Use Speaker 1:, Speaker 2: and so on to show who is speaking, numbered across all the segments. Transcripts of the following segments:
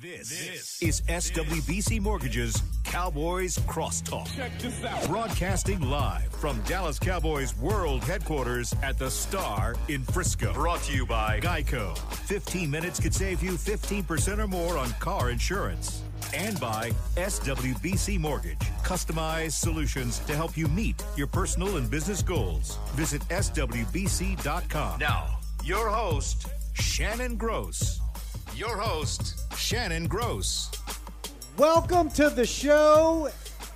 Speaker 1: This, this is SWBC Mortgage's Cowboys Crosstalk.
Speaker 2: Check this out.
Speaker 1: Broadcasting live from Dallas Cowboys World Headquarters at the Star in Frisco. Brought to you by Geico. 15 minutes could save you 15% or more on car insurance. And by SWBC Mortgage. Customized solutions to help you meet your personal and business goals. Visit SWBC.com. Now, your host, Shannon Gross. Your host, Shannon Gross.
Speaker 3: Welcome to the show,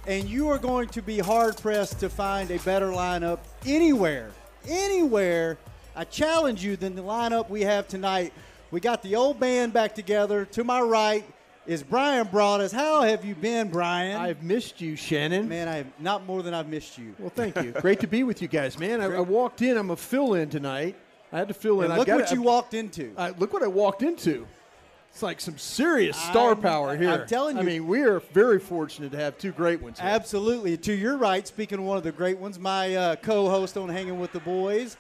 Speaker 3: and you are going to be hard pressed to find a better lineup anywhere, anywhere. I challenge you than the lineup we have tonight. We got the old band back together. To my right is Bryan Broaddus. How have you been, Bryan?
Speaker 4: I've missed you, Shannon.
Speaker 3: man, I have not more than I've missed you.
Speaker 4: Well, thank you. Great to be with you guys, man. I, I walked in. I'm a fill-in tonight. I had to fill in.
Speaker 3: And
Speaker 4: I've
Speaker 3: look
Speaker 4: got
Speaker 3: what
Speaker 4: it-
Speaker 3: you walked into.
Speaker 4: I, look what I walked into. It's like some serious star
Speaker 3: I'm-
Speaker 4: power here.
Speaker 3: I'm telling you.
Speaker 4: I mean, we are very fortunate to have two great ones. Here.
Speaker 3: Absolutely. To your right, speaking of one of the great ones, my uh, co-host on Hanging with the Boys,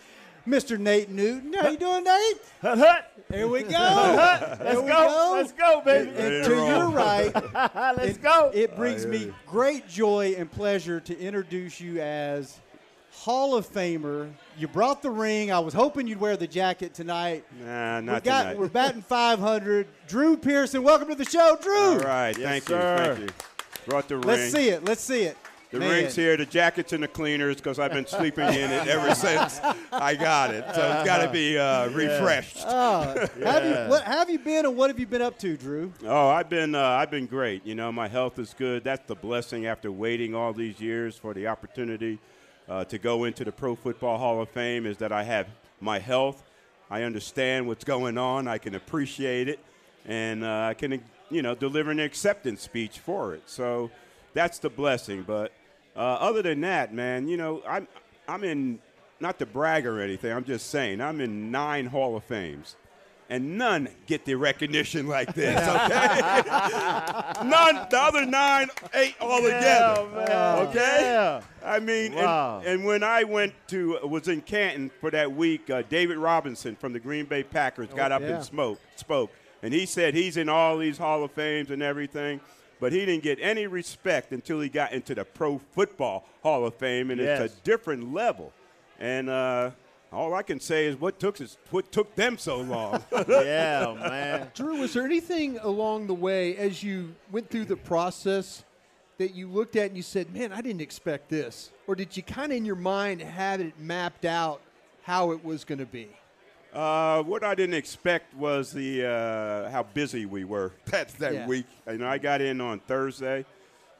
Speaker 3: Mr. Nate Newton. How you doing, Nate?
Speaker 5: Hut, hut.
Speaker 3: Here we go.
Speaker 5: Let's
Speaker 3: There we
Speaker 5: go. Let's go, baby.
Speaker 3: And to your right,
Speaker 5: Let's
Speaker 3: it,
Speaker 5: go.
Speaker 3: It brings me great joy and pleasure to introduce you as Hall of Famer. You brought the ring. I was hoping you'd wear the jacket tonight.
Speaker 6: Nah,
Speaker 3: we
Speaker 6: not
Speaker 3: got,
Speaker 6: tonight.
Speaker 3: We're batting 500. Drew Pearson, welcome to the show, Drew.
Speaker 6: All right,
Speaker 5: Yes,
Speaker 6: thank
Speaker 5: sir.
Speaker 6: you, thank you. Brought the ring.
Speaker 3: Let's see it. Let's see it.
Speaker 6: The
Speaker 3: Man.
Speaker 6: ring's here, the jacket's in the cleaners because I've been sleeping in it ever since I got it. So it's got to be uh, refreshed.
Speaker 3: Oh, have you, what have you been and what have you been up to, Drew?
Speaker 6: Oh, I've been uh, I've been great. You know, my health is good. That's the blessing after waiting all these years for the opportunity uh, to go into the Pro Football Hall of Fame. Is that I have my health. I understand what's going on. I can appreciate it, and uh, I can you know deliver an acceptance speech for it. So that's the blessing. But uh, other than that, man, you know, I'm I'm in not to brag or anything. I'm just saying I'm in nine Hall of Fames and none get the recognition like this. Okay, none. The other nine, eight all together. Okay,
Speaker 5: Yeah.
Speaker 6: I mean, and-
Speaker 5: Wow.
Speaker 6: and, when I went to was in Canton for that week, uh, David Robinson from the Green Bay Packers got up
Speaker 4: yeah.
Speaker 6: and spoke, spoke, and he said he's in all these Hall of Fames and everything. But he didn't get any respect until he got into the Pro Football Hall of Fame, and
Speaker 5: Yes.
Speaker 6: it's a different level. And uh, all I can say is what took us, what took them so long.
Speaker 5: Yeah, man.
Speaker 4: Drew, was there anything along the way as you went through the process that you looked at and you said, "Man, I didn't expect this," or did you kind of in your mind have it mapped out how it was going to be?
Speaker 6: Uh, what I didn't expect was the uh, how busy we were that that
Speaker 4: Yeah.
Speaker 6: week. You know, I got in on Thursday,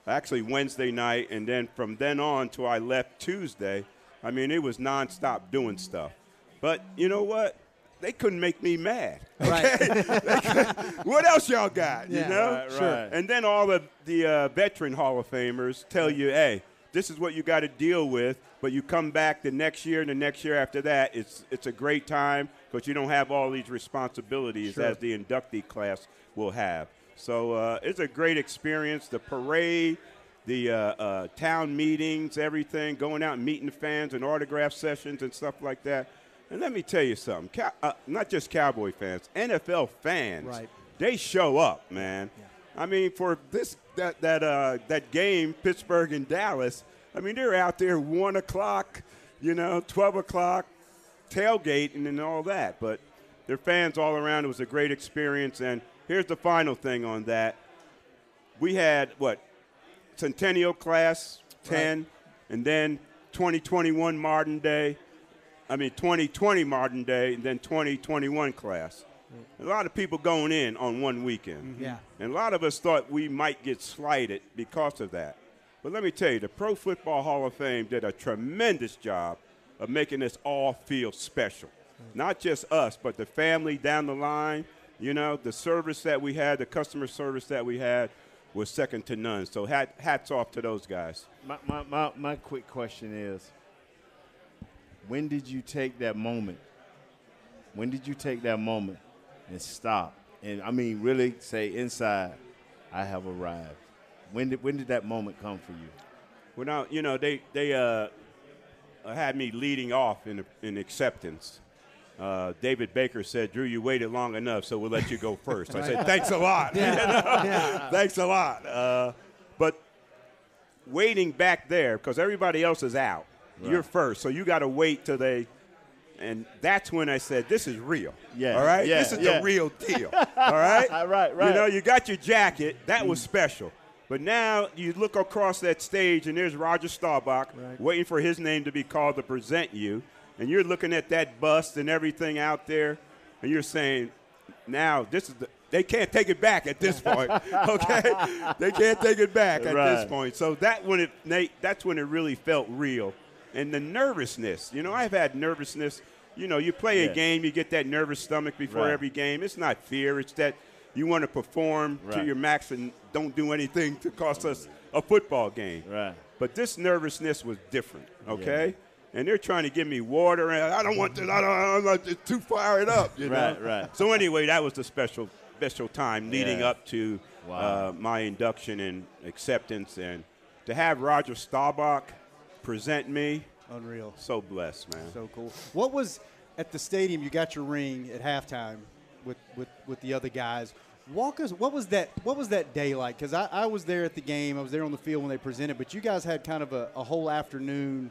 Speaker 6: actually Wednesday night, and then from then on till I left Tuesday. I mean, it was nonstop doing stuff. But you know what? They couldn't make me mad. what else y'all got?
Speaker 4: Yeah,
Speaker 6: you know,
Speaker 5: right, Sure.
Speaker 6: And then all of the uh, veteran Hall of Famers tell you, hey, this is what you got to deal with. But you come back the next year and the next year after that, it's it's a great time because you don't have all these responsibilities as the inductee class will have. So uh, it's a great experience. The parade, the uh, uh, town meetings, everything, going out and meeting the fans and autograph sessions and stuff like that. And let me tell you something, Cow- uh, not just Cowboy fans, NFL fans,
Speaker 4: Right.
Speaker 6: they show up, man. I mean, for this that that uh, that game, Pittsburgh and Dallas. I mean, they're out there one o'clock, you know, twelve o'clock, tailgating and all that. But their fans all around. It was a great experience. And here's the final thing on that: we had what Centennial class ten, and then 2021 modern day. I mean, 2020 modern day, and then 2021 class. Mm. A lot of people going in on one weekend. Mm-hmm.
Speaker 4: Yeah.
Speaker 6: And a lot of us thought we might get slighted because of that. But let me tell you, the Pro Football Hall of Fame did a tremendous job of making this all feel special. Mm. Not just us, but the family down the line. You know, the service that we had, the customer service that we had was second to none. So hat, hats off to those guys.
Speaker 5: My, my, my, my quick question is when did you take that moment? When did you take that moment and stop? And I mean, really say inside, I have arrived. When did, when did that moment come for you?
Speaker 6: Well, now, you know, they, they uh, had me leading off in, in acceptance. Uh, David Baker said, Drew, you waited long enough, so we'll let you go first. I said, thanks a lot. yeah. Thanks a lot. Uh, but waiting back there, because everybody else is out, right. you're first, so you got to wait till they. And that's when I said, this is real.
Speaker 5: Yeah.
Speaker 6: All right?
Speaker 5: Yeah,
Speaker 6: this is
Speaker 5: yeah.
Speaker 6: the real deal. all right?
Speaker 5: right, right.
Speaker 6: You know, you got your jacket. That was special. But now you look across that stage, and there's Roger Staubach right. waiting for his name to be called to present you. And you're looking at that bust and everything out there, and you're saying, now this is the, they can't take it back at this point. okay, they can't take it back at
Speaker 5: right.
Speaker 6: this point. So that when it Nate, that's when it really felt real, and the nervousness. You know, I've had nervousness. You know, you play
Speaker 5: Yeah.
Speaker 6: a game, you get that nervous stomach before
Speaker 5: Right.
Speaker 6: every game. It's not fear; it's that you want to perform to your max and don't do anything to cost us a football game.
Speaker 5: Right.
Speaker 6: But this nervousness was different. Okay. And they're trying to give me water, and I don't want this. I don't. I'm not it's too fired up. You know?
Speaker 5: Right, right.
Speaker 6: So anyway, that was the special special time leading
Speaker 5: Yeah.
Speaker 6: up to
Speaker 5: Wow.
Speaker 6: uh, my induction and acceptance, and to have Roger Staubach present me,
Speaker 3: Unreal.
Speaker 6: so blessed, man.
Speaker 3: So cool. What was at the stadium? You got your ring at halftime with with, with the other guys. Walk us. What was that? What was that day like? Because I, I was there at the game. I was there on the field when they presented. But you guys had kind of a, a whole afternoon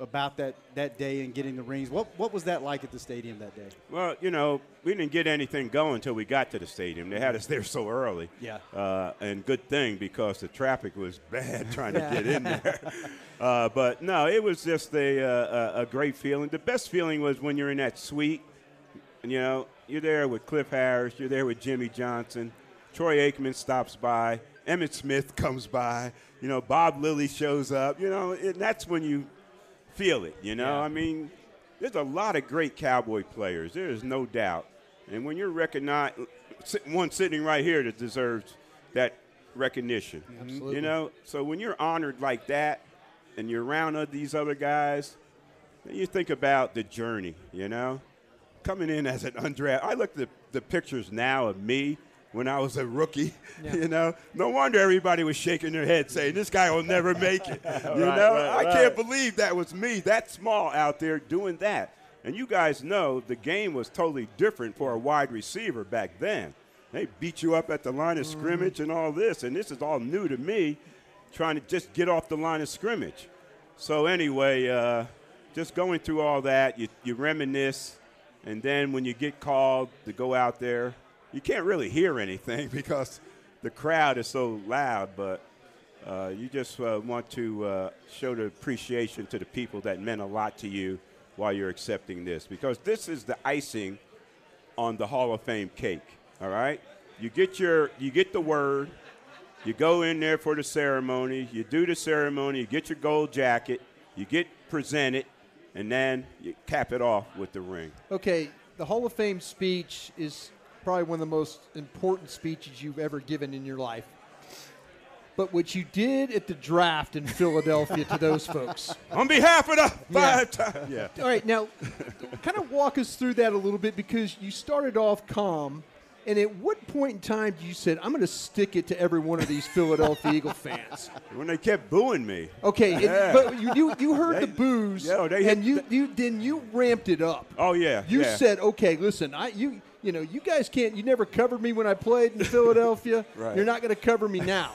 Speaker 3: about that that day and getting the rings. What what was that like at the stadium that day?
Speaker 6: Well, you know, we didn't get anything going until we got to the stadium. They had us there so early.
Speaker 3: Yeah.
Speaker 6: Uh, and good thing because the traffic was bad trying to get in there. Uh, but no, it was just a, uh, a a great feeling. The best feeling was when you're in that suite. And, you know, you're there with Cliff Harris. You're there with Jimmy Johnson. Troy Aikman stops by. Emmitt Smith comes by. You know, Bob Lilly shows up. You know, and that's when you feel it. You know,
Speaker 3: Yeah.
Speaker 6: I mean, there's a lot of great Cowboy players. There is no doubt. And when you're recognized, one sitting right here that deserves that recognition. Mm-hmm.
Speaker 3: Absolutely.
Speaker 6: You know, so when you're honored like that, and you're around these other guys, then you think about the journey. You know, coming in as an undrafted. I look at the, the pictures now of me when I was a rookie. You know, no wonder everybody was shaking their head saying, "This guy will never make it." You
Speaker 5: Right,
Speaker 6: know,
Speaker 5: right,
Speaker 6: I can't
Speaker 5: right.
Speaker 6: believe that was me, that small out there doing that. And you guys know the game was totally different for a wide receiver back then. They beat you up at the line of scrimmage and all this, and this is all new to me, trying to just get off the line of scrimmage. So anyway, uh, just going through all that, you, you reminisce, and then when you get called to go out there, you can't really hear anything because the crowd is so loud, but uh, you just uh, want to uh, show the appreciation to the people that meant a lot to you while you're accepting this because this is the icing on the Hall of Fame cake. All right, you get your you get the word, you go in there for the ceremony, you do the ceremony, you get your gold jacket, you get presented, and then you cap it off with the ring.
Speaker 4: Okay, the Hall of Fame speech is probably one of the most important speeches you've ever given in your life. But what you did at the draft in Philadelphia to those folks.
Speaker 6: On behalf of the
Speaker 4: Yeah.
Speaker 6: five times, yeah.
Speaker 4: All right, now kind of walk us through that a little bit because you started off calm. And at what point in time did you said, I'm going to stick it to every one of these Philadelphia Eagle fans?
Speaker 6: When they kept booing me.
Speaker 4: Okay, it-
Speaker 6: Yeah.
Speaker 4: but you, you, you heard
Speaker 6: They-
Speaker 4: the boos,
Speaker 6: Yo, they hit
Speaker 4: and you, you then you ramped it up.
Speaker 6: Oh yeah,
Speaker 4: You
Speaker 6: yeah.
Speaker 4: said, okay, listen, I you you know you guys can't. You never covered me when I played in Philadelphia.
Speaker 6: Right.
Speaker 4: You're not going to cover me now.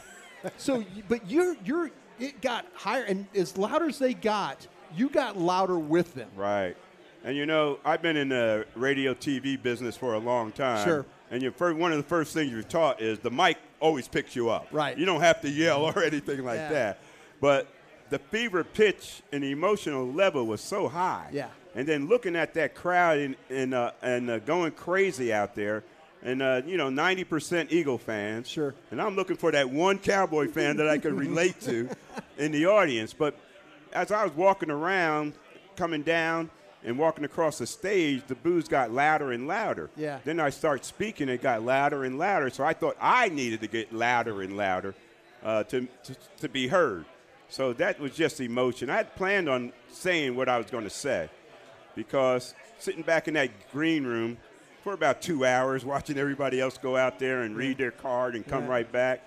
Speaker 4: so, but you're you're it got higher, and as loud as they got, you got louder with them.
Speaker 6: Right. And you know, I've been in the radio TV business for a long time.
Speaker 4: Sure.
Speaker 6: And your first, one of the first things you're taught is the mic always picks you up.
Speaker 4: Right.
Speaker 6: You don't have to yell or anything like
Speaker 4: Yeah.
Speaker 6: that. But the fever pitch and the emotional level was so high.
Speaker 4: Yeah.
Speaker 6: And then looking at that crowd and and, uh, and uh, going crazy out there, and uh, you know, 90% Eagle fans.
Speaker 4: Sure.
Speaker 6: And I'm looking for that one Cowboy fan that I could relate to in the audience. But as I was walking around, coming down and walking across the stage, the boos got louder and louder.
Speaker 4: Yeah.
Speaker 6: Then I start speaking, it got louder and louder. So I thought I needed to get louder and louder uh, to, to to be heard. So that was just emotion. I had planned on saying what I was going to say because sitting back in that green room for about two hours, watching everybody else go out there and read their card and come
Speaker 4: Yeah.
Speaker 6: right back,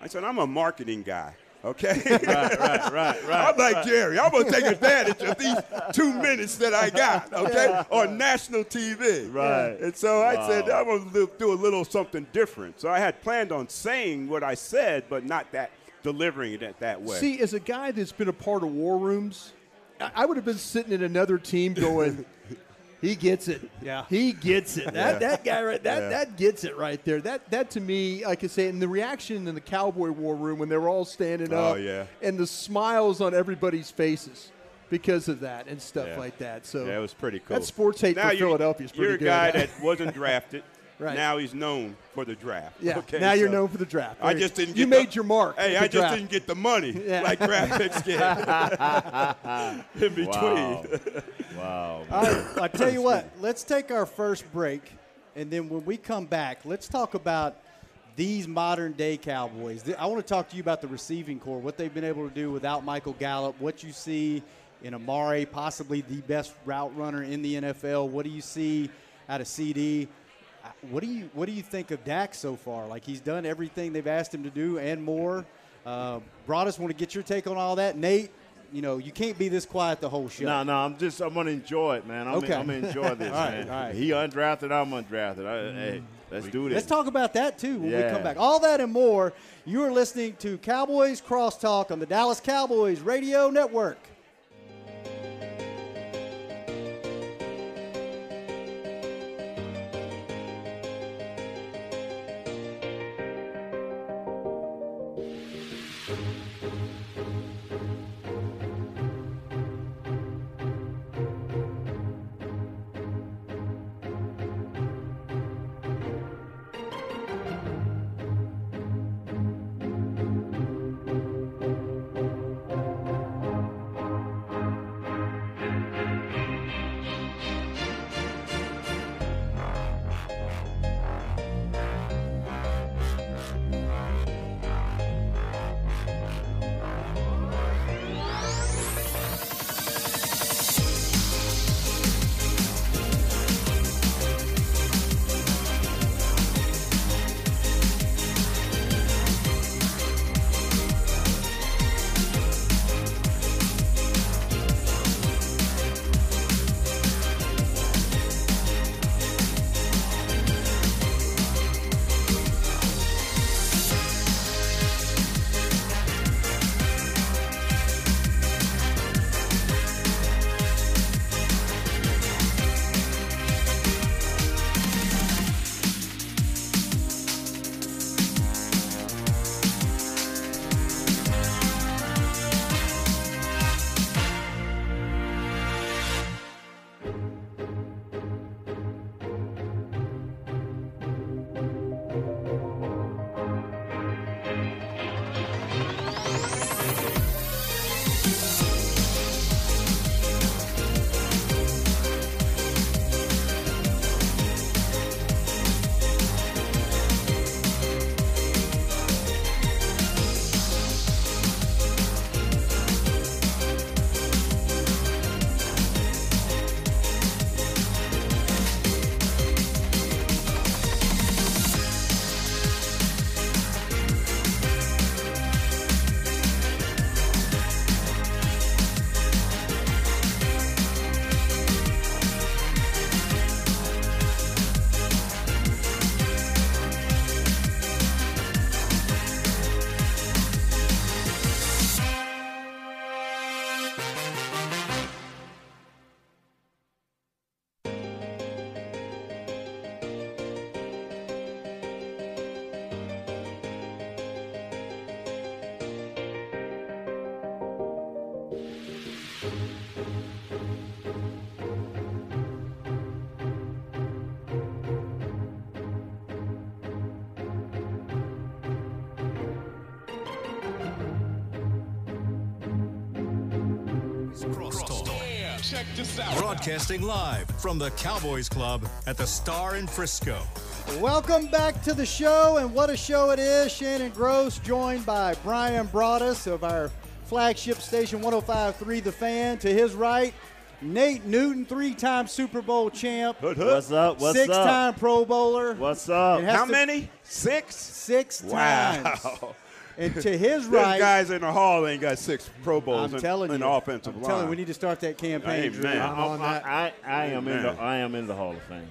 Speaker 6: I said, I'm a marketing guy. Okay.
Speaker 5: right, right, right, right.
Speaker 6: I'm like Jerry. I'm gonna take advantage of these two minutes that I got. Okay, on national TV.
Speaker 5: Right.
Speaker 6: And so I said I'm gonna do a little something different. So I had planned on saying what I said, but not that delivering it that way.
Speaker 4: See, as a guy that's been a part of war rooms, I I would have been sitting in another team going, "He gets it.
Speaker 3: Yeah.
Speaker 4: he gets it. That
Speaker 6: Yeah.
Speaker 4: that guy right that
Speaker 6: Yeah.
Speaker 4: that gets it right there. That that to me, like I say, and the reaction in the Cowboy war room when they were all standing
Speaker 6: Oh,
Speaker 4: up,
Speaker 6: yeah.
Speaker 4: and the smiles on everybody's faces because of that and stuff
Speaker 6: Yeah.
Speaker 4: like that. So
Speaker 6: yeah, it was pretty cool.
Speaker 4: That sports hate
Speaker 6: now
Speaker 4: for
Speaker 6: you-
Speaker 4: Philadelphia is pretty
Speaker 6: You're a
Speaker 4: good.
Speaker 6: guy that wasn't drafted.
Speaker 4: Right.
Speaker 6: Now he's known for the draft.
Speaker 4: yeah.
Speaker 6: Okay,
Speaker 4: now you're known for the draft.
Speaker 6: I just didn't.
Speaker 4: You
Speaker 6: get
Speaker 4: made
Speaker 6: the-
Speaker 4: your mark.
Speaker 6: Hey, I just
Speaker 4: draft.
Speaker 6: didn't get the money
Speaker 4: Yeah.
Speaker 6: like draft picks get in between.
Speaker 5: Wow. wow.
Speaker 3: All right, I tell you what, let's take our first break, and then when we come back, let's talk about these modern day Cowboys. I want to talk to you about the receiving corps, what they've been able to do without Michael Gallup, what you see in Amari, possibly the best route runner in the NFL. What do you see out of CeeDee? What do you what do you think of Dak so far? Like he's done everything they've asked him to do and more. Uh, Broaddus, want to get your take on all that, Nate? You know, you can't be this quiet the whole show.
Speaker 5: No, no, I'm just I'm gonna enjoy it, man. I'm,
Speaker 3: Okay.
Speaker 5: I'm gonna enjoy this,
Speaker 3: All right,
Speaker 5: man.
Speaker 3: all right.
Speaker 5: He undrafted, I'm undrafted. I, Hey, let's do this.
Speaker 3: Let's talk about that too when we come back. All that and more. You are listening to Cowboys Crosstalk on the Dallas Cowboys Radio Network.
Speaker 1: Broadcasting live from the Cowboys Club at the Star in Frisco.
Speaker 3: Welcome back to the show, and what a show it is. Shannon Gross joined by Bryan Broaddus of our flagship station 1053 The Fan. To his right, Nate Newton, three time Super Bowl champ,
Speaker 5: What's up? What's
Speaker 3: six
Speaker 5: up?
Speaker 3: time Pro Bowler.
Speaker 5: What's up?
Speaker 6: How
Speaker 3: to-
Speaker 6: many? Six.
Speaker 3: Six
Speaker 6: Wow.
Speaker 3: times. And to his
Speaker 6: Those
Speaker 3: right,
Speaker 6: guys in the hall ain't got six Pro Bowls
Speaker 3: I'm
Speaker 6: in,
Speaker 3: telling
Speaker 6: in
Speaker 3: you,
Speaker 6: offensive
Speaker 3: I'm
Speaker 6: line.
Speaker 3: telling you, we need to start that campaign. Drew.
Speaker 6: Amen.
Speaker 4: I'm on that.
Speaker 5: I, I am in the I am in the Hall of Fame.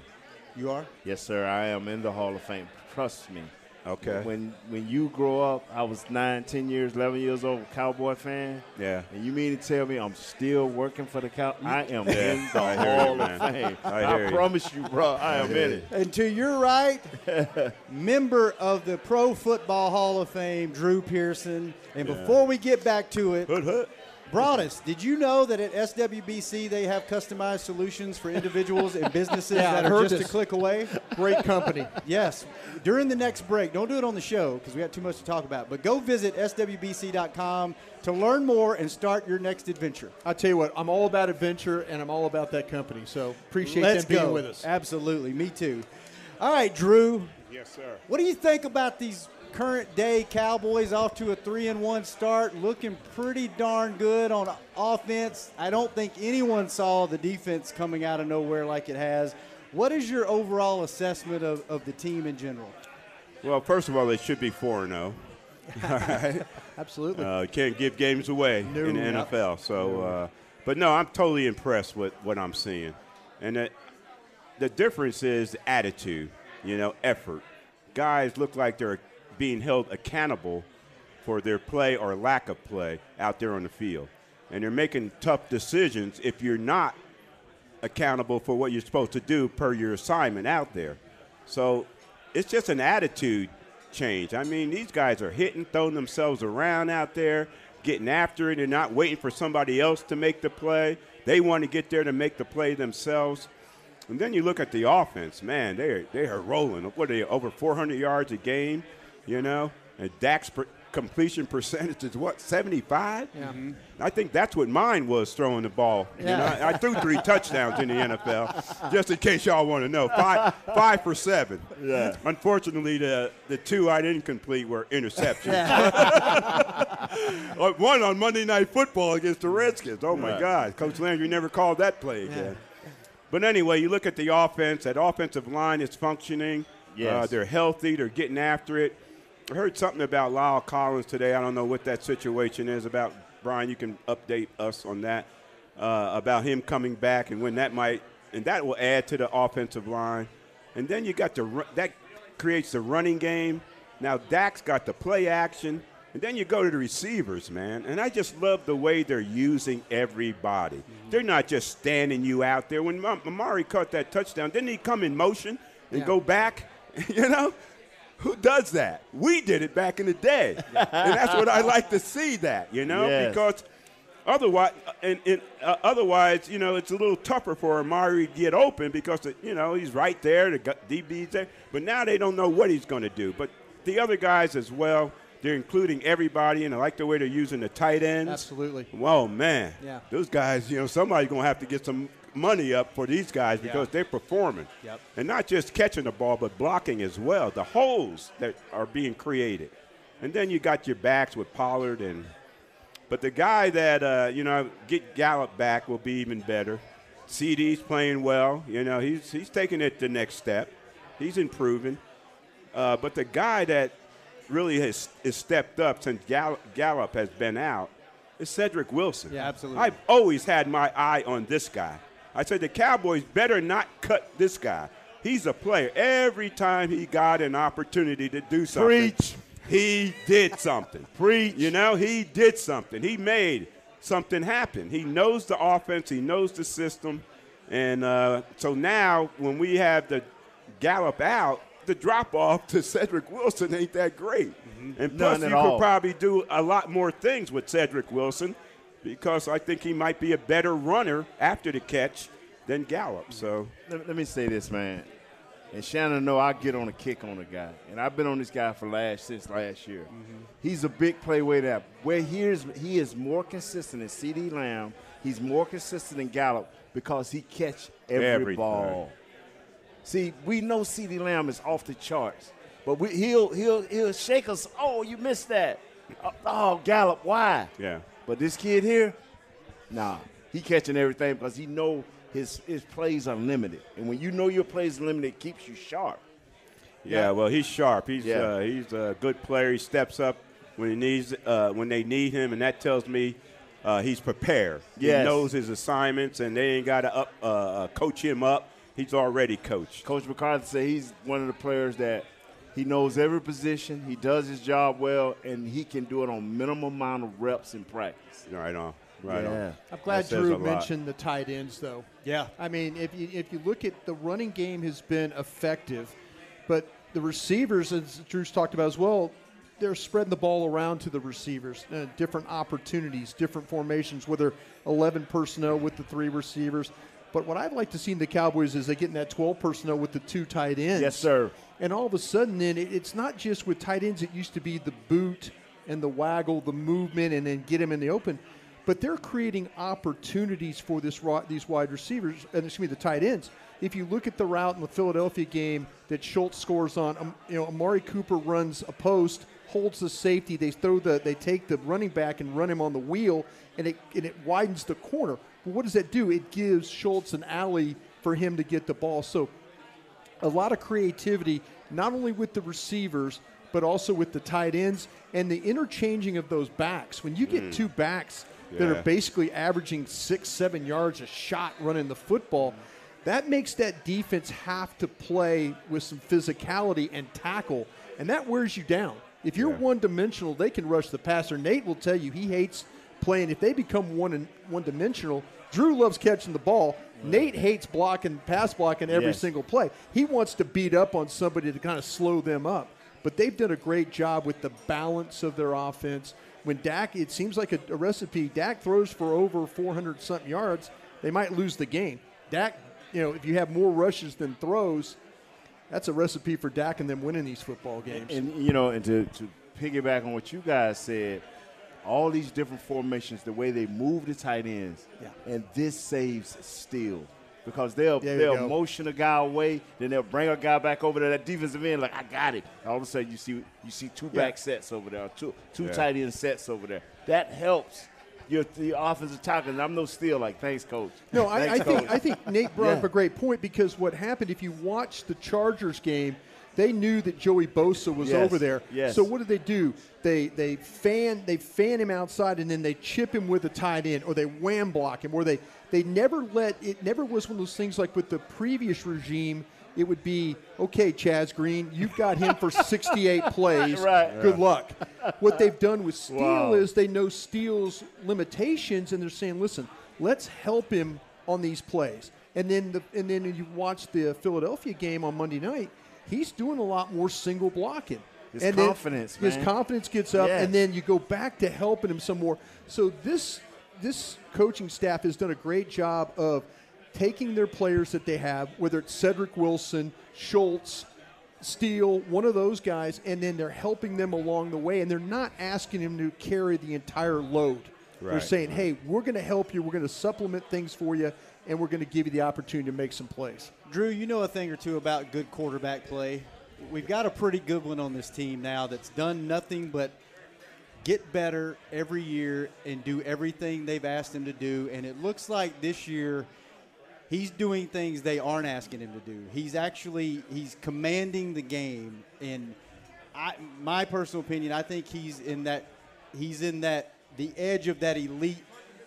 Speaker 3: You are.
Speaker 5: Yes, sir. I am in the Hall of Fame. Trust me.
Speaker 6: Okay.
Speaker 5: When when you grow up, I was nine, ten years, eleven years old, Cowboy fan.
Speaker 6: Yeah.
Speaker 5: And you mean to tell me I'm still working for the Cow? I am in the
Speaker 6: I hear
Speaker 5: Hall of. Fame.
Speaker 6: I
Speaker 5: I,
Speaker 6: you.
Speaker 5: promise you, bro. I am in it.
Speaker 3: And to your right, member of the Pro Football Hall of Fame, Drew Pearson. And before we get back to it,
Speaker 6: Hood, hood.
Speaker 3: Broaddus, did you know that at SWBC they have customized solutions for individuals and businesses
Speaker 4: Yeah,
Speaker 3: that
Speaker 4: I
Speaker 3: are just
Speaker 4: this.
Speaker 3: a click away?
Speaker 4: Great company.
Speaker 3: Yes. During the next break, don't do it on the show because we got too much to talk about. But go visit swbc.com to learn more and start your next adventure.
Speaker 4: I tell you what, I'm all about adventure and I'm all about that company. So appreciate
Speaker 3: Let's
Speaker 4: them being
Speaker 3: go.
Speaker 4: with us.
Speaker 3: Absolutely, me too. All right, Drew.
Speaker 6: Yes, sir.
Speaker 3: What do you think about these current day Cowboys off to a three and one start, looking pretty darn good on offense? I don't think anyone saw the defense coming out of nowhere like it has. What is your overall assessment of, of the team in general?
Speaker 6: Well, first of all, they should be 4 and 0.
Speaker 4: Absolutely.
Speaker 6: Uh, you can't give games away in the
Speaker 3: Yep.
Speaker 6: NFL. So, uh, but no, I'm totally impressed with what I'm seeing, and the, the difference is attitude. You know, effort. Guys look like they're being held accountable for their play or lack of play out there on the field, and they're making tough decisions if you're not accountable for what you're supposed to do per your assignment out there. So it's just an attitude change. I mean, these guys are hitting, throwing themselves around out there, getting after it, and not waiting for somebody else to make the play. They want to get there to make the play themselves. And then you look at the offense, man, they are, they are rolling. What are they, over 400 yards a game, you know? And Dak's per- completion percentage is what, 75?
Speaker 4: Yeah.
Speaker 6: I think that's what mine was throwing the ball. You know, I, I threw three touchdowns in the NFL, just in case y'all want to know. Five, five for seven.
Speaker 5: Yeah.
Speaker 6: Unfortunately, the the two I didn't complete were interceptions. One on Monday Night Football against the Redskins. Oh my
Speaker 5: Right.
Speaker 6: God, Coach Landry never called that play again. But anyway, you look at the offense. That offensive line is functioning.
Speaker 5: Yes.
Speaker 6: Uh, they're healthy. They're getting after it. I heard something about La'el Collins today. I don't know what that situation is about. Bryan, you can update us on that uh, about him coming back and when that might, and that will add to the offensive line. And then you got the that creates the running game. Now Dak's got the play action, and then you go to the receivers, man. And I just love the way they're using everybody. They're not just standing you out there. When Ma- Amari caught that touchdown, didn't he come in motion and
Speaker 4: Yeah.
Speaker 6: go back? you know. Who does that? We did it back in the day, and that's what I like to see. That you know,
Speaker 5: Yes.
Speaker 6: because otherwise, and, and uh, otherwise, you know, it's a little tougher for Amari to get open because you know he's right there, the DB's there. But now they don't know what he's going to do. But the other guys as well, they're including everybody, and I like the way they're using the tight ends.
Speaker 4: Absolutely.
Speaker 6: Whoa, man.
Speaker 4: Yeah.
Speaker 6: Those guys, you know, somebody's going to have to get some money up for these guys because they're performing.
Speaker 3: Yep.
Speaker 6: And not just catching the ball, but blocking as well. The holes that are being created. And then you got your backs with Pollard and but the guy that uh, you know get Gallup back will be even better. CeeDee's playing well. You know he's he's taking it the next step. He's improving. Uh, but the guy that really has, has stepped up since Gallup, Gallup has been out is Cedric Wilson.
Speaker 3: Yeah, absolutely.
Speaker 6: I've always had my eye on this guy. I said the Cowboys better not cut this guy. He's a player. Every time he got an opportunity to do something,
Speaker 5: Preach.
Speaker 6: he did something.
Speaker 5: Preach.
Speaker 6: You know, he did something. He made something happen. He knows the offense. He knows the system. And uh, so now, when we have the Gallup out, the drop off to Cedric Wilson ain't that great. And plus, you
Speaker 5: all.
Speaker 6: could probably do a lot more things with Cedric Wilson because I think he might be a better runner after the catch than Gallup. So,
Speaker 5: let, let me say this, man. And Shannon know I get on a kick on the guy, and I've been on this guy for last since last year. Mm-hmm. He's a big play way there. Where he is, he is more consistent than CeeDee Lamb. He's more consistent than Gallup because he catch every
Speaker 6: Everything.
Speaker 5: ball. See, we know CeeDee Lamb is off the charts, but we, he'll he'll he'll shake us. Oh, you missed that. Oh, Oh, Gallup, why?
Speaker 6: yeah.
Speaker 5: But this kid here, nah, he catching everything because he know his his plays are limited, and when you know your plays are limited, it keeps you sharp.
Speaker 6: Yeah, well, he's sharp. He's
Speaker 5: Yeah.
Speaker 6: uh, he's a good player. He steps up when he needs uh, when they need him, and that tells me uh, he's prepared.
Speaker 5: Yes.
Speaker 6: He knows his assignments, and they ain't got to up uh, uh, coach him up. He's already coached.
Speaker 5: Coach McCarthy said he's one of the players that he knows every position, he does his job well, and he can do it on minimum amount of reps in practice.
Speaker 6: Right on. Right
Speaker 5: Yeah.
Speaker 6: on.
Speaker 4: I'm glad
Speaker 6: That
Speaker 4: Drew
Speaker 6: a lot.
Speaker 4: mentioned the tight ends, though.
Speaker 3: Yeah.
Speaker 4: I mean, if you if you look at the running game has been effective, but the receivers, as Drew's talked about as well, they're spreading the ball around to the receivers, uh, different opportunities, different formations, whether 11 personnel with the three receivers. But what I'd like to see in the Cowboys is they get in that 12 personnel with the two tight ends.
Speaker 5: Yes, sir.
Speaker 4: And all of a sudden, then it, it's not just with tight ends. It used to be the boot and the waggle, the movement, and then get him in the open. But they're creating opportunities for this these wide receivers, and excuse me, the tight ends. If you look at the route in the Philadelphia game that Schultz scores on, um, you know, Amari Cooper runs a post, holds the safety. They throw the, they take the running back and run him on the wheel, and it and it widens the corner. But what does that do? It gives Schultz an alley for him to get the ball. So a lot of creativity, not only with the receivers, but also with the tight ends and the interchanging of those backs. When you get mm. two backs that
Speaker 6: Yeah.
Speaker 4: are basically averaging six, seven yards a shot running the football, that makes that defense have to play with some physicality and tackle, and that wears you down. If you're
Speaker 6: Yeah.
Speaker 4: one dimensional, they can rush the passer. Nate will tell you he hates playing. If they become one and one dimensional, Drew loves catching the ball. Nate hates blocking, pass blocking every
Speaker 5: Yes.
Speaker 4: single play. He wants to beat up on somebody to kind of slow them up. But they've done a great job with the balance of their offense. When Dak, it seems like a, a recipe. Dak throws for over 400 something yards, they might lose the game. Dak, you know, if you have more rushes than throws, that's a recipe for Dak and them winning these football games.
Speaker 5: And you know, and to, to piggyback on what you guys said, all these different formations, the way they move the tight ends,
Speaker 4: Yeah.
Speaker 5: and this saves Steele. Because they'll
Speaker 4: There
Speaker 5: they'll motion a guy away, then they'll bring a guy back over to that defensive end, like I got it. All of a sudden, you see you see two
Speaker 4: Yeah.
Speaker 5: back sets over there, two two
Speaker 6: Yeah.
Speaker 5: tight end sets over there. That helps your the offensive tackle. And I'm no Steele, like thanks, coach.
Speaker 4: No, I, I
Speaker 5: Thanks,
Speaker 4: think. I think Nate brought up a great point because what happened if you watch the Chargers game, they knew that Joey Bosa was
Speaker 5: Yes,
Speaker 4: over there.
Speaker 5: yes.
Speaker 4: So what did they do? They they fan they fan him outside and then they chip him with a tight end or they wham block him or they they never let it never was one of those things like with the previous regime. It would be okay, Chaz Green. You've got him for 68 plays.
Speaker 5: Right.
Speaker 4: Good luck. What they've done with Steele
Speaker 5: Wow.
Speaker 4: is they know Steele's limitations, and they're saying, "Listen, let's help him on these plays." And then, the, and then you watch the Philadelphia game on Monday night. He's doing a lot more single blocking.
Speaker 5: His
Speaker 4: and
Speaker 5: confidence,
Speaker 4: his confidence gets up,
Speaker 5: Yes.
Speaker 4: and then you go back to helping him some more. So this this coaching staff has done a great job of taking their players that they have, whether it's Cedric Wilson, Schultz, Steele, one of those guys, and then they're helping them along the way, and they're not asking them to carry the entire load. They're saying, "Hey, we're going to help you. We're going to supplement things for you, and we're going to give you the opportunity to make some plays."
Speaker 3: Drew, you know a thing or two about good quarterback play. We've got a pretty good one on this team now that's done nothing but get better every year and do everything they've asked him to do. And it looks like this year he's doing things they aren't asking him to do. He's actually he's commanding the game. And I, my personal opinion, I think he's in that he's in that the edge of that elite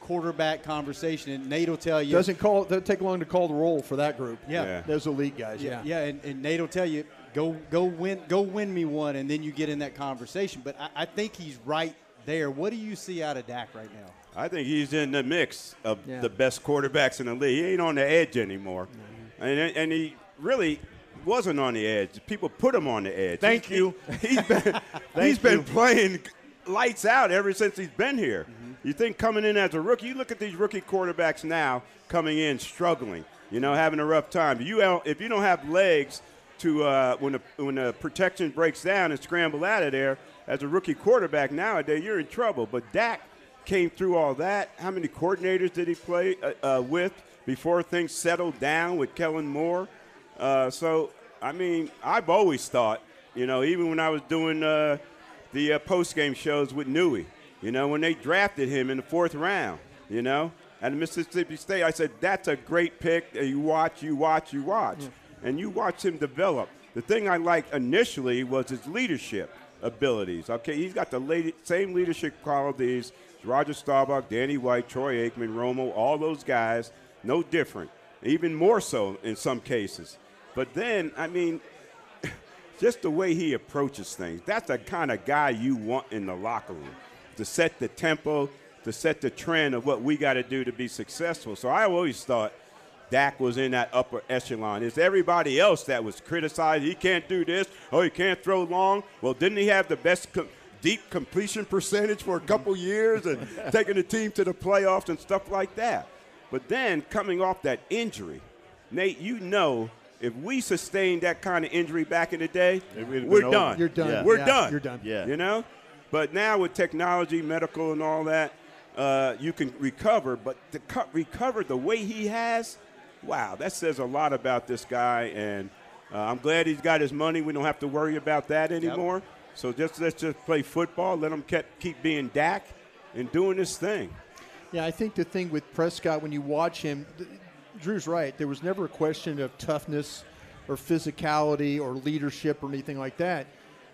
Speaker 3: quarterback conversation. And Nate will tell you
Speaker 4: Doesn't call doesn't take long to call the roll for that group.
Speaker 3: Yeah.
Speaker 6: Yeah.
Speaker 4: those elite guys. Yeah,
Speaker 3: yeah, and, and Nate will tell you, go go win go win me one, and then you get in that conversation. But I, I think he's right there. What do you see out of Dak right now?
Speaker 6: I think he's in the mix of
Speaker 4: Yeah.
Speaker 6: the best quarterbacks in the league. He ain't on the edge anymore, and and he really wasn't on the edge. People put him on the edge.
Speaker 5: Thank
Speaker 6: He-
Speaker 5: you.
Speaker 6: He, has been he's been playing lights out ever since he's been here.
Speaker 5: Mm-hmm.
Speaker 6: You think coming in as a rookie? You look at these rookie quarterbacks now coming in struggling. You know, having a rough time. You if you don't have legs to uh, when the when the protection breaks down and scramble out of there as a rookie quarterback nowadays, you're in trouble. But Dak came through all that. How many coordinators did he play uh, uh, with before things settled down with Kellen Moore? Uh, so, I mean, I've always thought, you know, even when I was doing uh, the uh, post game shows with Newey, you know, when they drafted him in the fourth round, you know, at Mississippi State, I said, that's a great pick. You watch, you watch, you watch. And you watch him develop. The thing I liked initially was his leadership. abilities. Okay, he's got the lady, same leadership qualities. Roger Staubach, Danny White, Troy Aikman, Romo, all those guys, no different. Even more so in some cases. But then, I mean, just the way he approaches things, that's the kind of guy you want in the locker room to set the tempo, to set the trend of what we got to do to be successful. So I always thought – Dak was in that upper echelon. It's everybody else that was criticized. He can't do this. Oh, he can't throw long. Well, didn't he have the best co- deep completion percentage for a couple years and taking the team to the playoffs and stuff like that? But then coming off that injury, Nate, you know if we sustained that kind of injury back in the day, we're done.
Speaker 4: You're done.
Speaker 6: Yeah. We're
Speaker 4: yeah.
Speaker 6: done.
Speaker 4: You're done.
Speaker 5: Yeah.
Speaker 6: You know? But now with technology, medical, and all that, uh, you can recover. But to co- recover the way he has – wow, that says a lot about this guy. And uh, I'm glad he's got his money. We don't have to worry about that anymore. Yep. So just let's just play football. Let him keep, keep being Dak and doing this thing.
Speaker 4: Yeah, I think the thing with Prescott when you watch him, Drew's right. There was never a question of toughness or physicality or leadership or anything like that.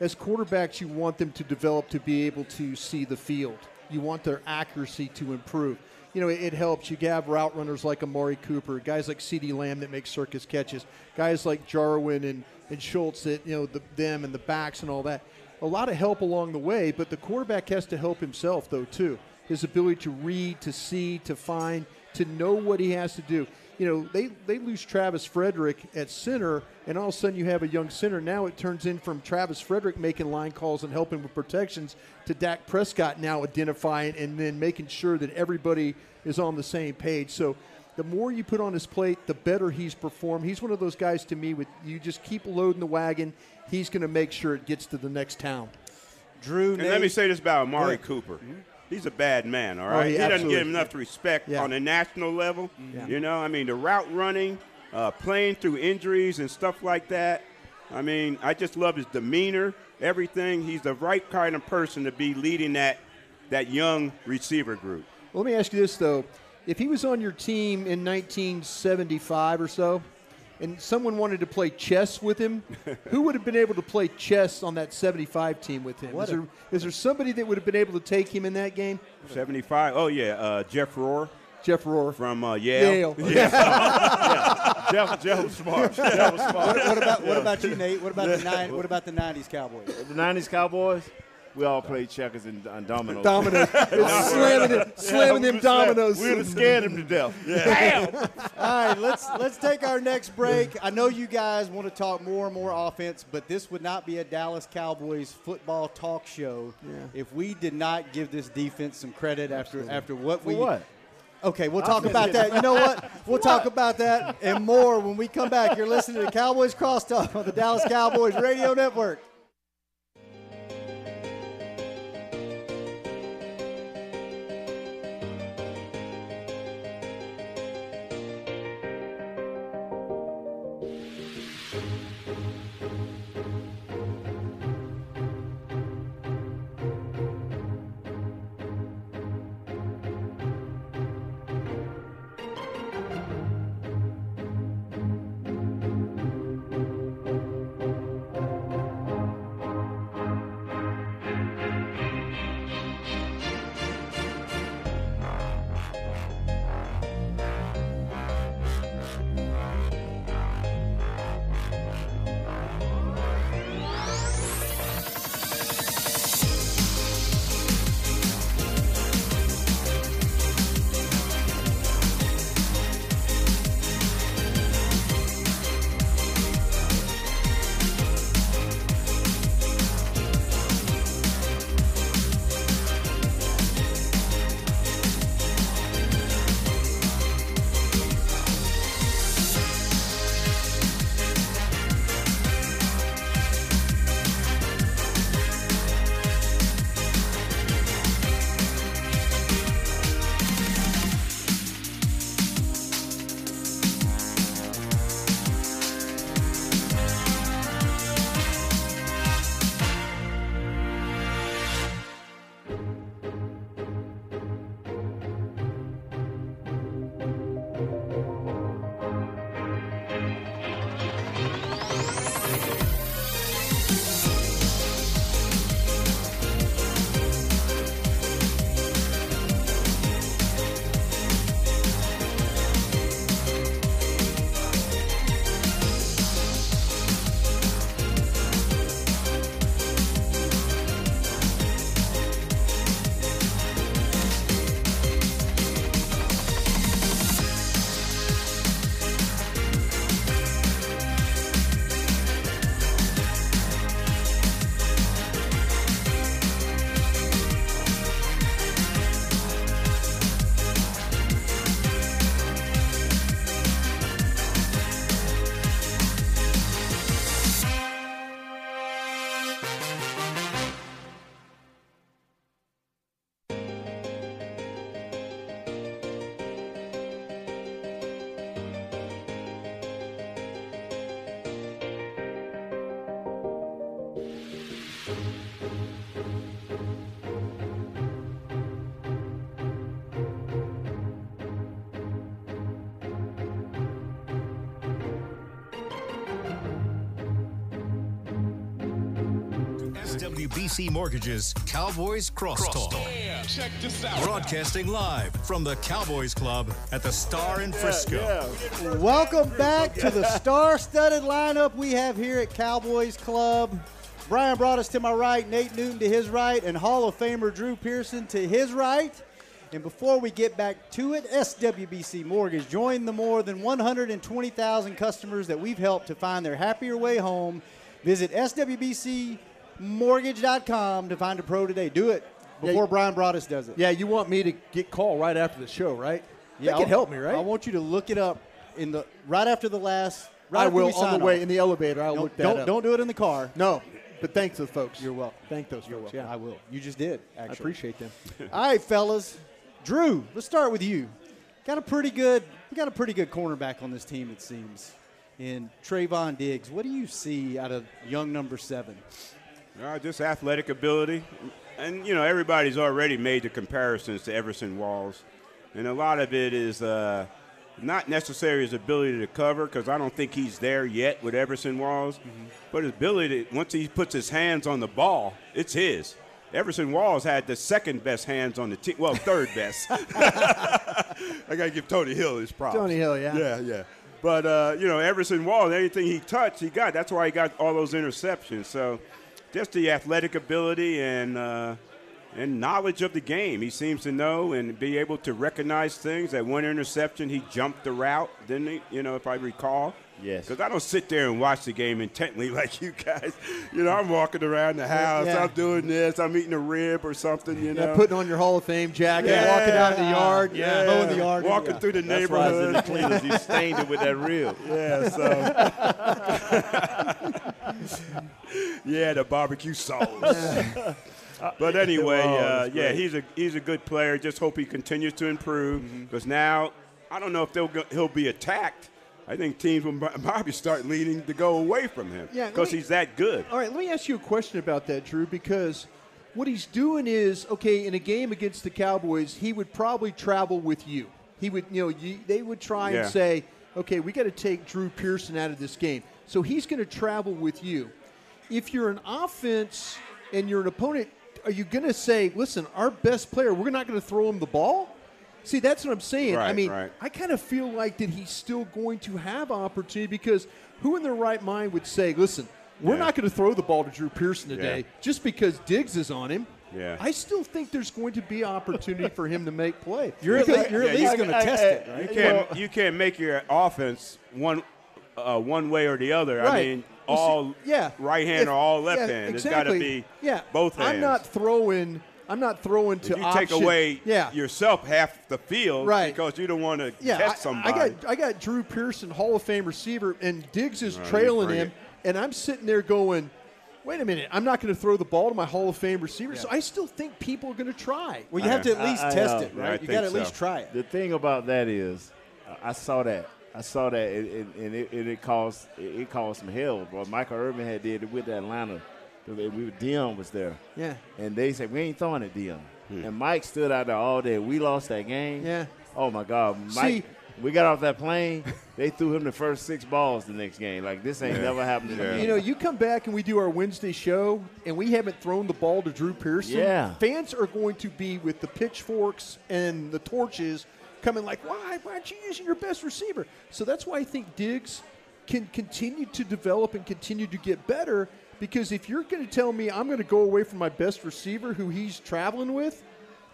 Speaker 4: As quarterbacks, you want them to develop to be able to see the field. You want their accuracy to improve you know, it, it, helps. You have route runners like Amari Cooper, guys like CeeDee Lamb that make circus catches, guys like Jarwin and, and Schultz that, you know, the, them and the backs and all that. A lot of help along the way, but the quarterback has to help himself, though, too. His ability to read, to see, to find, to know what he has to do you know, they, they lose Travis Frederick at center, and all of a sudden you have a young center. Now it turns in from Travis Frederick making line calls and helping with protections to Dak Prescott now identifying and then making sure that everybody is on the same page. So the more you put on his plate, the better he's performed. He's one of those guys to me with you just keep loading the wagon, he's going to make sure it gets to the next town.
Speaker 3: Drew,
Speaker 6: and let me say this about Amari Cooper. Mm-hmm he's a bad man, all oh. Oh, he, he doesn't get enough respect yeah. on a national level. Yeah. You know, I mean, the route running, uh, playing through injuries and stuff like that. I mean, I just love his demeanor, everything. He's the right kind of person to be leading that that young receiver group.
Speaker 4: Well, let me ask you this though: if he was on your team in 1975 or so, and someone wanted to play chess with him, who would have been able to play chess on that 75 team with him? Is there, is there somebody that would have been able to take him in that game?
Speaker 6: 75? Oh, yeah. Uh, Jeff Rohrer.
Speaker 4: Jeff Rohrer.
Speaker 6: From uh, Yale.
Speaker 4: Yale. Yeah.
Speaker 5: yeah. Jeff, Jeff was smart. Jeff was smart.
Speaker 3: What, what, about, what about you, Nate? What about the nine, What about the 90s Cowboys?
Speaker 5: The 90s Cowboys? We all played checkers and, and dominoes.
Speaker 4: Dominoes. slamming, it, slamming them dominoes.
Speaker 5: We would have scared him to death. Yeah.
Speaker 3: Damn. all right, let's let's take our next break. I know you guys want to talk more and more offense, but this would not be a Dallas Cowboys football talk show yeah. if we did not give this defense some credit after after what we
Speaker 5: what
Speaker 3: Okay, we'll talk about that. You know what? We'll talk about that and more when we come back. You're listening to Cowboys Crosstalk on the Dallas Cowboys Radio Network.
Speaker 1: SWBC Mortgages Cowboys Crosstalk. Yeah, check this out. Broadcasting live from the Cowboys Club at the Star in Frisco.
Speaker 3: Yeah, yeah. Welcome back to the star-studded lineup we have here at Cowboys Club. Bryan Broaddus to my right, Nate Newton to his right, and Hall of Famer Drew Pearson to his right. And before we get back to it, SWBC Mortgage join the more than 120,000 customers that we've helped to find their happier way home. Visit SWBC mortgage.com to find a pro today. Do it before yeah, Bryan Broaddus does it.
Speaker 4: Yeah, you want me to get call right after the show, right? Yeah, that can help me, right? I
Speaker 3: want you to look it up in the right after the last.
Speaker 4: Right
Speaker 3: I
Speaker 4: will on the way in the elevator. I'll
Speaker 3: no,
Speaker 4: look that
Speaker 3: don't,
Speaker 4: up.
Speaker 3: Don't do it in the car.
Speaker 4: No, but thanks those folks.
Speaker 3: You're welcome.
Speaker 4: Thank those
Speaker 3: You're
Speaker 4: folks.
Speaker 3: Welcome. Yeah, I will. You just did. Actually, I
Speaker 4: appreciate them.
Speaker 3: All right, fellas. Drew, let's start with you. Got a pretty good. We got a pretty good cornerback on this team, it seems. In Trevon Diggs, what do you see out of young number seven?
Speaker 6: Uh, just athletic ability. And, you know, everybody's already made the comparisons to Everson Walls. And a lot of it is uh, not necessarily his ability to cover, because I don't think he's there yet with Everson Walls, mm-hmm. but his ability, to, once he puts his hands on the ball, it's his. Everson Walls had the second best hands on the team. Well, third best. I got to give Tony Hill his props.
Speaker 4: Tony Hill, yeah.
Speaker 6: Yeah, yeah. But, uh, you know, Everson Walls, anything he touched, he got. That's why he got all those interceptions. So – just the athletic ability and uh, and knowledge of the game. He seems to know and be able to recognize things. That one interception, he jumped the route, didn't he? You know, if I recall.
Speaker 5: Yes.
Speaker 6: Because I don't sit there and watch the game intently like you guys. You know, I'm walking around the house. Yeah. I'm doing this. I'm eating a rib or something. You know,
Speaker 4: yeah, putting on your Hall of Fame jacket, yeah. walking out in the yard,
Speaker 6: yeah,
Speaker 4: mowing the yard,
Speaker 6: walking through the That's neighborhood.
Speaker 5: Why I was in the You stained it with that rib.
Speaker 6: Yeah. So. yeah, the barbecue sauce. but anyway, uh, yeah, he's a he's a good player. Just hope he continues to improve because mm-hmm. now I don't know if they'll go, he'll be attacked. I think teams will probably start leaning to go away from him because he's that good.
Speaker 4: All right, let me ask you a question about that, Drew, because what he's doing is okay in a game against the Cowboys, he would probably travel with you. He would, you know, you, they would try yeah. and say, okay, we got to take Drew Pearson out of this game. So he's going to travel with you if you're an offense and you're an opponent, are you going to say, listen, our best player, we're not going to throw him the ball? See, that's what I'm saying.
Speaker 6: Right,
Speaker 4: I mean,
Speaker 6: right.
Speaker 4: I kind of feel like that he's still going to have opportunity because who in their right mind would say, listen, we're yeah. not going to throw the ball to Drew Pearson today yeah. just because Diggs is on him.
Speaker 6: Yeah.
Speaker 4: I still think there's going to be opportunity for him to make play.
Speaker 3: You're at, least, you're least going to test I, it, right?
Speaker 6: You can't, well, you can't make your offense one uh, one way or the other.
Speaker 4: Right.
Speaker 6: I mean, all see, yeah. right hand if, or all left
Speaker 4: yeah,
Speaker 6: hand.
Speaker 4: Exactly.
Speaker 6: It's got to be
Speaker 4: yeah.
Speaker 6: both hands.
Speaker 4: I'm not throwing. I'm not throwing to
Speaker 6: if you
Speaker 4: option.
Speaker 6: take away
Speaker 4: yeah.
Speaker 6: yourself half the field
Speaker 4: right.
Speaker 6: because you don't want to
Speaker 4: yeah,
Speaker 6: catch somebody.
Speaker 4: I, got I got Drew Pearson, Hall of Fame receiver, and Diggs is trailing him, it. and I'm sitting there going, "Wait a minute! I'm not going to throw the ball to my Hall of Fame receiver." Yeah. So I still think people are going to try.
Speaker 3: Well, you have to at least I, test I, it, right? you got to at so. least try it.
Speaker 5: The thing about that is, I saw that I saw that, and, and it, it, caused it caused some hell. But Michael Irvin had did it with Atlanta. We were, Deion was there.
Speaker 4: Yeah.
Speaker 5: And they said we ain't throwing it, Deion. Hmm. And Mike stood out there all day. We lost that game.
Speaker 4: Yeah.
Speaker 5: Oh my God, Mike. See, we got off that plane. they threw him the first six balls the next game. Like this ain't yeah. never happened to
Speaker 4: me. You know, you come back and we do our Wednesday show, and we haven't thrown the ball to Drew Pearson.
Speaker 5: Yeah.
Speaker 4: Fans are going to be with the pitchforks and the torches coming like, why, why aren't you using your best receiver? So that's why I think Diggs can continue to develop and continue to get better because if you're going to tell me I'm going to go away from my best receiver who he's traveling with,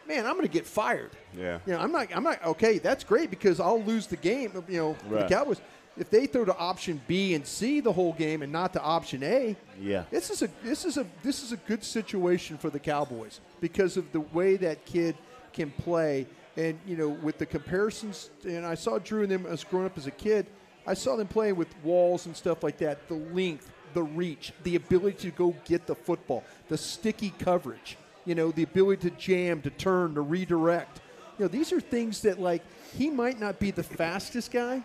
Speaker 4: man, I'm going to get fired.
Speaker 6: Yeah.
Speaker 4: You know, I'm not. I'm not. Okay, that's great because I'll lose the game. You know, right. the Cowboys. If they throw to option B and C the whole game and not to option A,
Speaker 5: yeah,
Speaker 4: this is a this is a this is a good situation for the Cowboys because of the way that kid can play and you know, with the comparisons, and I saw Drew and them as growing up as a kid. I saw them playing with walls and stuff like that. The length, the reach, the ability to go get the football, the sticky coverage. You know, the ability to jam, to turn, to redirect. You know, these are things that like he might not be the fastest guy,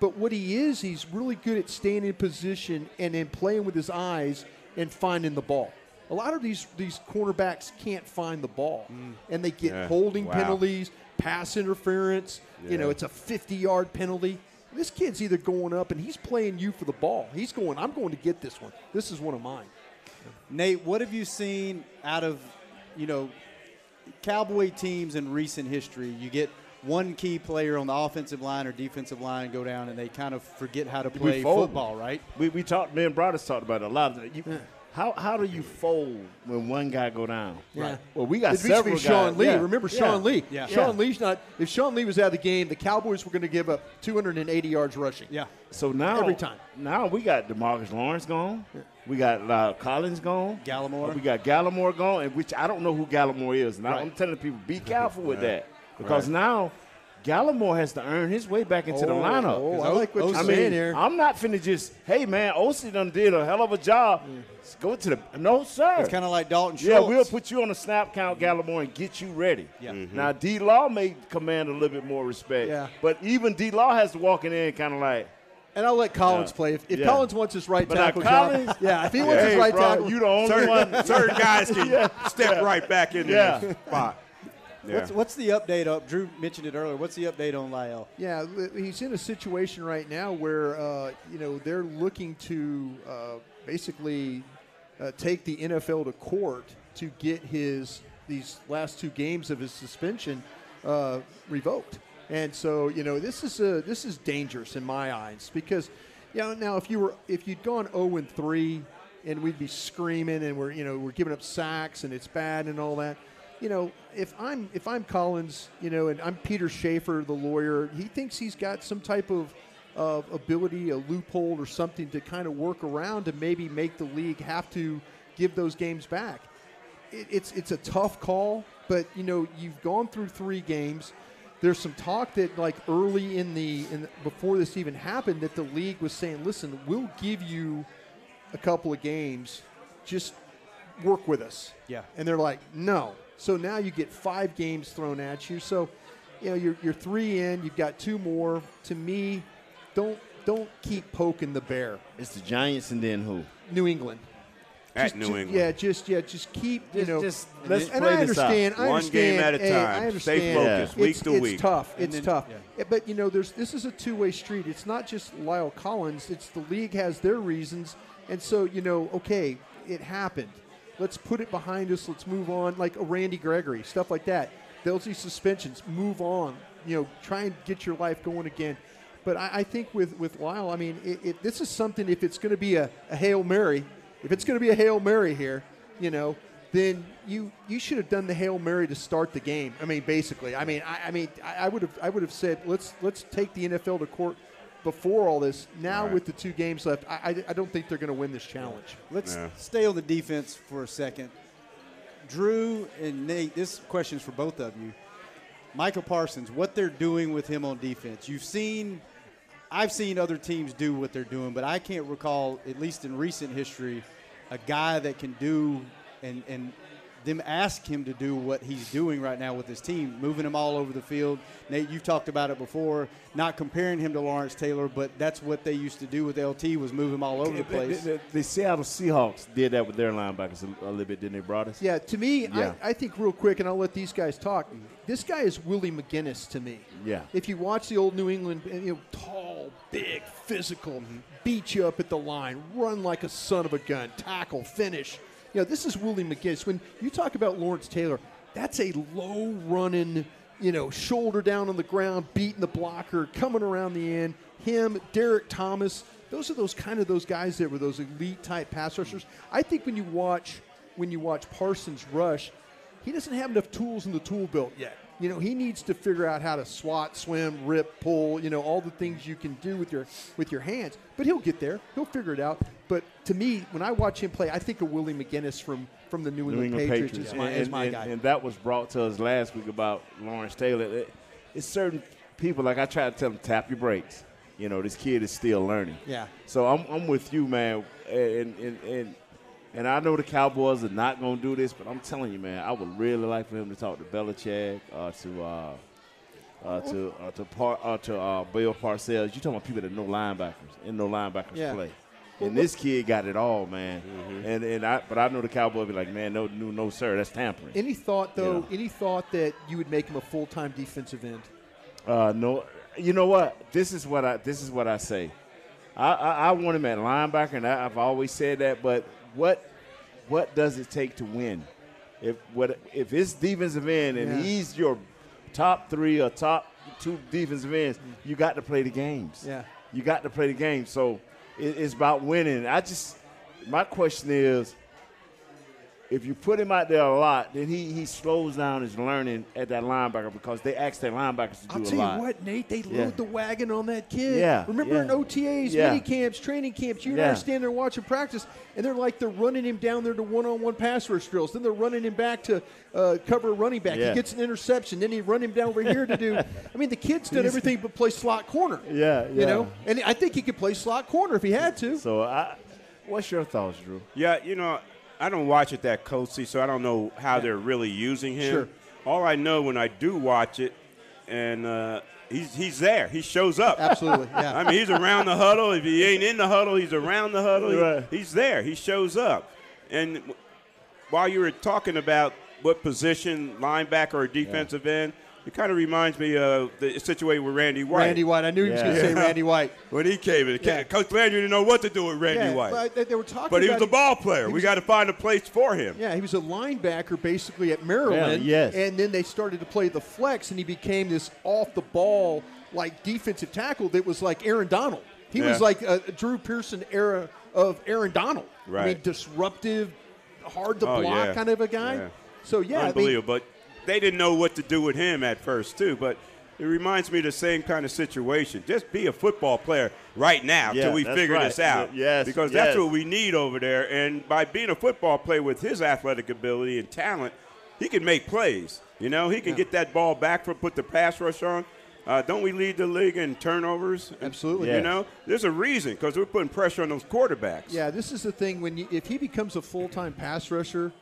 Speaker 4: but what he is, he's really good at staying in position and then playing with his eyes and finding the ball. a lot of these these cornerbacks can't find the ball, mm. and they get
Speaker 6: Yeah.
Speaker 4: holding
Speaker 6: Wow.
Speaker 4: penalties, pass interference. You know, it's a 50 yard penalty. This kid's either going up and he's playing you for the ball. He's going, I'm going to get this one. This is one of mine.
Speaker 3: Nate, what have you seen out of, you know, Cowboy teams in recent history? You get one key player on the offensive line or defensive line go down, and they kind of forget how to play football, right?
Speaker 5: We, we talked. Me and Broaddus talked about it a lot. Of, you, How how do you fold when one guy go down?
Speaker 4: Yeah.
Speaker 5: Well, we got
Speaker 4: It used to be
Speaker 5: several
Speaker 4: Sean
Speaker 5: guys.
Speaker 4: Lee.
Speaker 5: Yeah.
Speaker 4: Remember
Speaker 5: Yeah.
Speaker 4: Sean Lee?
Speaker 3: Yeah.
Speaker 4: Sean
Speaker 5: Yeah.
Speaker 4: Lee's not. If Sean Lee was out of the game, the Cowboys were going to give up 280 yards rushing.
Speaker 3: Yeah.
Speaker 5: So now
Speaker 4: Every time.
Speaker 5: Now we got Demarcus Lawrence gone. We got uh, Collins gone.
Speaker 3: Gallimore.
Speaker 5: We got Gallimore gone, and which I don't know who Gallimore is. Now
Speaker 3: Right.
Speaker 5: I'm telling people, be careful with that because now Gallimore has to earn his way back into the
Speaker 4: Oh,
Speaker 5: lineup.
Speaker 4: oh, I like what
Speaker 3: I
Speaker 4: you're
Speaker 5: I
Speaker 4: saying
Speaker 5: mean,
Speaker 4: here.
Speaker 5: I'm not finna just, hey man, Osi done did a hell of a job. Let's Go to the no sir.
Speaker 3: It's kind of like Dalton Schultz.
Speaker 5: Yeah, we'll put you on a snap count, Gallimore, and get you ready.
Speaker 3: Yeah. Mhm.
Speaker 5: Now, D Law may command a little bit more respect.
Speaker 4: Yeah.
Speaker 5: But even D Law has to walk in and kind of like,
Speaker 4: And I'll let Collins
Speaker 5: Yeah.
Speaker 4: play. If, if
Speaker 5: Yeah.
Speaker 4: Collins wants his right
Speaker 5: But
Speaker 4: tackle
Speaker 5: Collins-
Speaker 4: job, yeah, if he wants
Speaker 5: hey,
Speaker 4: his right
Speaker 5: bro,
Speaker 4: tackle,
Speaker 5: you the only one.
Speaker 6: Certain guys can step right back into
Speaker 5: Yeah.
Speaker 6: the spot. Yeah.
Speaker 3: What's, what's the update up? Drew mentioned it earlier. What's the update on La'el?
Speaker 4: Yeah, he's in a situation right now where uh, you know they're looking to uh, basically uh, take the NFL to court to get his these last two games of his suspension uh, revoked. And so you know this is a, this is dangerous in my eyes because you know now if you were if you'd gone 0 and 3 and we'd be screaming and we're you know we're giving up sacks and it's bad and all that you know, if I'm if I'm Collins, you know, and I'm Peter Schaffer, the lawyer, he thinks he's got some type of of ability, a loophole or something to kind of work around to maybe make the league have to give those games back. It, it's it's a tough call, but you know, you've gone through three games. There's some talk that like early in the in the, before this even happened that the league was saying, "Listen, we'll give you a couple of games, just work with us."
Speaker 3: Yeah.
Speaker 4: And they're like, no. So now you get five games thrown at you. So, you know, you're, you're three in. You've got two more. To me, don't don't keep poking the bear.
Speaker 5: It's the Giants and then who?
Speaker 4: New England.
Speaker 6: At
Speaker 4: Just-
Speaker 6: New
Speaker 4: ju-
Speaker 6: England.
Speaker 4: Yeah, just yeah, just keep you
Speaker 5: Just-
Speaker 4: know.
Speaker 5: just let's
Speaker 4: and
Speaker 5: play
Speaker 4: I
Speaker 5: this out.
Speaker 4: understand. I
Speaker 6: One
Speaker 4: understand.
Speaker 6: game at a
Speaker 4: hey,
Speaker 6: time.
Speaker 4: I
Speaker 6: Stay
Speaker 4: understand.
Speaker 6: focused, week
Speaker 4: it's,
Speaker 6: to
Speaker 4: it's
Speaker 6: week.
Speaker 4: It's tough.
Speaker 3: And
Speaker 4: It's
Speaker 3: then-
Speaker 4: tough.
Speaker 3: yeah.
Speaker 4: Yeah, But you know, there's this is a two-way street. It's not just La'el Collins. It's the league has their reasons, and so you know, okay, it happened. Let's put it behind us. Let's move on. Like a Randy Gregory, stuff like that. Those these suspensions. Move on. You know, try and get your life going again. But I, I think with with La'el, I mean, it, it, this is something. If it's going to be a, a hail mary, if it's going to be a hail mary here, you know, then you you should have done the hail mary to start the game. I mean, basically, I mean, I, I mean, I, I would have I would have said let's let's take the NFL to court before all this. Now
Speaker 6: Right.
Speaker 4: with the two games left, I, I, I don't think they're going to win this challenge.
Speaker 3: Let's
Speaker 6: Yeah.
Speaker 3: stay on the defense for a second. Drew and Nate, this question is for both of you. Micah Parsons, what they're doing with him on defense. You've seen, I've seen other teams do what they're doing, but I can't recall, at least in recent history, a guy that can do and, and them ask him to do what he's doing right now with his team, moving him all over the field. Nate, you've talked about it before, not comparing him to Lawrence Taylor, but that's what they used to do with LT was move him all over the place.
Speaker 5: The, the- the Seattle Seahawks did that with their linebackers a, a little bit, didn't they, Broaddus?
Speaker 4: Yeah, to me,
Speaker 5: Yeah.
Speaker 4: I, I think real quick, and I'll let these guys talk. This guy is Willie McGinest to me.
Speaker 5: Yeah.
Speaker 4: If you watch the old New England, you know, tall, big, physical, beat you up at the line, run like a son of a gun, tackle, finish. You know, this is Willie McGinest. When you talk about Lawrence Taylor, that's a low running, you know, shoulder down on the ground, beating the blocker, coming around the end. Him, Derrick Thomas, those are those kind of those guys that were those elite type pass rushers. I think when you watch when you watch Parsons rush, he doesn't have enough tools in the tool belt yet. You know, he needs to figure out how to swat, swim, rip, pull, you know, all the things you can do with your with your hands. But he'll get there. He'll figure it out. But to me, when I watch him play, I think of Willie McGinest from from the New
Speaker 5: New
Speaker 4: England,
Speaker 5: England
Speaker 4: Patriots,
Speaker 5: Patriots.
Speaker 4: is my,
Speaker 5: and,
Speaker 4: is my
Speaker 5: and-
Speaker 4: guy.
Speaker 5: and that was brought to us last week about Lawrence Taylor. It- it's certain people, like I try to tell them, tap your brakes. You know, this kid is still learning.
Speaker 3: Yeah.
Speaker 5: So I'm, I'm with you, man. And, and, and, and I know the Cowboys are not going to do this, but I'm telling you, man, I would really like for him to talk to Belichick or to uh, uh, to uh, to Par, uh, to uh, Bill Parcells. You talking about people that know linebackers and know linebackers
Speaker 4: Yeah.
Speaker 5: play. and this kid got it all, man. Mm-hmm. And and I, but I know the Cowboy be like, man, no, no, no, sir, that's tampering.
Speaker 4: Any thought though? Any thought that you would make him a full time defensive end?
Speaker 5: Uh, no. You know what? This is what I. This is what I say. I, I, I want him at linebacker, and I, I've always said that. But what what does it take to win? If what if it's defensive end and yeah. he's your top three or top two defensive ends, you got to play the games.
Speaker 4: Yeah,
Speaker 5: you got to play the game. So it, it's about winning. I just my question is, if you put him out there a lot, then he, he slows down his learning at that linebacker because they ask their linebackers to do a lot.
Speaker 4: I'll tell you what, Nate, they yeah. load the wagon on that kid.
Speaker 5: Yeah.
Speaker 4: Remember
Speaker 5: yeah.
Speaker 4: in OTAs,
Speaker 5: yeah.
Speaker 4: mini camps, training camps, you and
Speaker 5: yeah.
Speaker 4: I stand there watching practice, and they're like they're running him down there to one-on-one pass rush drills. Then they're running him back to uh, cover a running back.
Speaker 5: Yeah.
Speaker 4: He gets an interception. Then he run him down over here to do. I mean, the kid's done everything but play slot corner.
Speaker 5: Yeah,
Speaker 4: You know, and I think he could play slot corner if he had to.
Speaker 5: So I. What's your thoughts, Drew?
Speaker 6: Yeah, you know, I don't watch it that closely, so I don't know how yeah. they're really using him.
Speaker 4: Sure.
Speaker 6: All I know when I do watch it, and uh, he's he's there. He shows up.
Speaker 4: Absolutely. Yeah.
Speaker 6: I mean, he's around the huddle. If he ain't in the huddle, he's around the huddle.
Speaker 5: Right.
Speaker 6: He, he's there. He shows up. And while you were talking about what position, linebacker or defensive yeah. end, it kind of reminds me of the situation with Randy White.
Speaker 4: Randy White. I knew he was going to say Randy White.
Speaker 6: when he came in, yeah. Coach Landry didn't know what to do with Randy
Speaker 4: yeah,
Speaker 6: White.
Speaker 4: But they were talking.
Speaker 6: But he was
Speaker 4: a
Speaker 6: ball player. we got to find a place for him.
Speaker 4: Yeah, he was a linebacker basically at Maryland.
Speaker 5: Yeah, yes.
Speaker 4: And then they started to play the flex, and he became this off the ball like defensive tackle that was like Aaron Donald. He
Speaker 6: Yeah.
Speaker 4: was like a Drew Pearson era of Aaron Donald. I mean,
Speaker 6: Right.
Speaker 4: disruptive, hard to
Speaker 6: Oh,
Speaker 4: block
Speaker 6: yeah.
Speaker 4: kind of a guy.
Speaker 6: Yeah.
Speaker 4: So yeah, I mean,
Speaker 6: Unbelievable. but they didn't know what to do with him at first, too. But it reminds me of the same kind of situation. Just be a football player right now
Speaker 5: Yeah,
Speaker 6: till we figure
Speaker 5: right.
Speaker 6: this out.
Speaker 5: Yes,
Speaker 6: Because
Speaker 5: yes.
Speaker 6: that's what we need over there. And by being a football player with his athletic ability and talent, he can make plays. You know, he can get that ball back for put the pass rush on. Uh, don't we lead the league in turnovers?
Speaker 4: Absolutely.
Speaker 6: You know, there's a reason because we're putting pressure on those quarterbacks.
Speaker 4: Yeah, this is the thing. When you, if he becomes a full time pass rusher,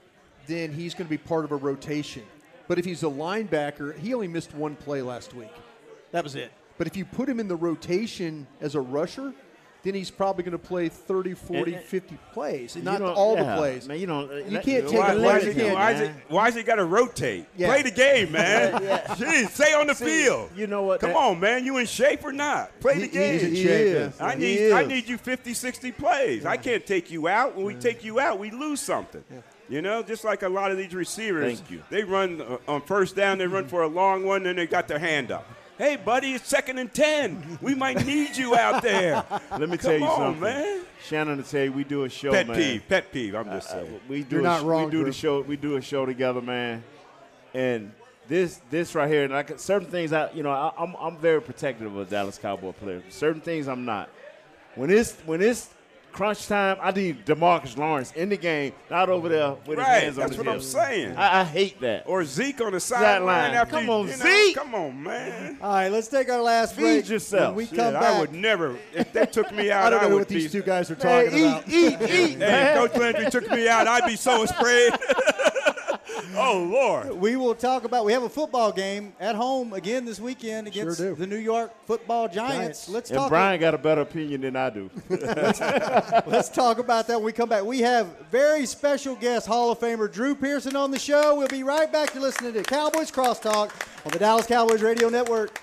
Speaker 4: then he's going to be part of a rotation. But if he's a linebacker, he only missed one play last week. That was it. But if you put him in the rotation as a rusher, then he's probably going to play 30, 40,
Speaker 5: And-
Speaker 4: 50 plays, not all
Speaker 5: yeah,
Speaker 4: the plays.
Speaker 5: Man, you don't.
Speaker 4: Uh, you can't take
Speaker 6: Why,
Speaker 4: a
Speaker 6: why,
Speaker 4: limit
Speaker 6: is he,
Speaker 4: kid,
Speaker 6: why, is he, why is he got to rotate?
Speaker 4: Yeah.
Speaker 6: Play the game, man. Jeez, stay on the
Speaker 5: See,
Speaker 6: field.
Speaker 5: you know what,
Speaker 6: Come
Speaker 5: that-
Speaker 6: on, man. You in shape or not? Play
Speaker 4: He-
Speaker 6: the game.
Speaker 4: he's in
Speaker 5: He
Speaker 4: shape, yeah.
Speaker 6: I
Speaker 5: He
Speaker 6: need I need you 50, 60 plays. I can't take you out. When we take you out, we lose something. You know, just like a lot of these receivers,
Speaker 5: Thank you.
Speaker 6: they run uh, on first down, they run for a long one, then they got their hand up. Hey, buddy, it's second and 10. We might need you out there.
Speaker 5: Let me
Speaker 6: Come
Speaker 5: tell you
Speaker 6: on,
Speaker 5: something,
Speaker 6: man.
Speaker 5: Shannon, to tell you, we do a show,
Speaker 6: Pet
Speaker 5: man.
Speaker 6: peeve, pet peeve. I'm just
Speaker 5: Uh,
Speaker 6: saying.
Speaker 5: we do
Speaker 4: You're
Speaker 5: a
Speaker 4: not wrong,
Speaker 5: We do the show. We do a show together, man. And this this right here, like certain things, I you know, I, I'm I'm very protective of a Dallas Cowboy players. Certain things, I'm not. When it's when it's crunch time, I need Demarcus Lawrence in the game, not over there with
Speaker 6: Right,
Speaker 5: his hands on
Speaker 6: that's what I'm saying.
Speaker 5: I, I hate that.
Speaker 6: or Zeke on the
Speaker 5: Sideline.
Speaker 6: sideline after
Speaker 5: Come
Speaker 6: you-
Speaker 5: on,
Speaker 6: you know,
Speaker 5: Zeke.
Speaker 6: Come on, man.
Speaker 3: All right, let's take our last
Speaker 5: Feed
Speaker 3: break.
Speaker 5: yourself.
Speaker 3: When we
Speaker 6: Shit,
Speaker 3: come
Speaker 6: I
Speaker 3: back,
Speaker 6: would never. If they took me out, I
Speaker 4: don't know
Speaker 6: would
Speaker 4: what these
Speaker 6: be,
Speaker 4: two guys are talking
Speaker 5: eat,
Speaker 4: about.
Speaker 5: eat, eat,
Speaker 6: Hey,
Speaker 5: man.
Speaker 6: Coach Landry took me out. I'd be so afraid. oh Lord.
Speaker 3: we will talk about. We have a football game at home again this weekend against
Speaker 4: do.
Speaker 3: the New York Football Giants.
Speaker 4: Giants.
Speaker 3: Let's
Speaker 5: And
Speaker 3: talk.
Speaker 5: Brian got a better opinion than I do.
Speaker 3: Let's talk about that when we come back. We have very special guest, Hall of Famer Drew Pearson on the show. We'll be right back to listening to Cowboys Crosstalk on the Dallas Cowboys Radio Network.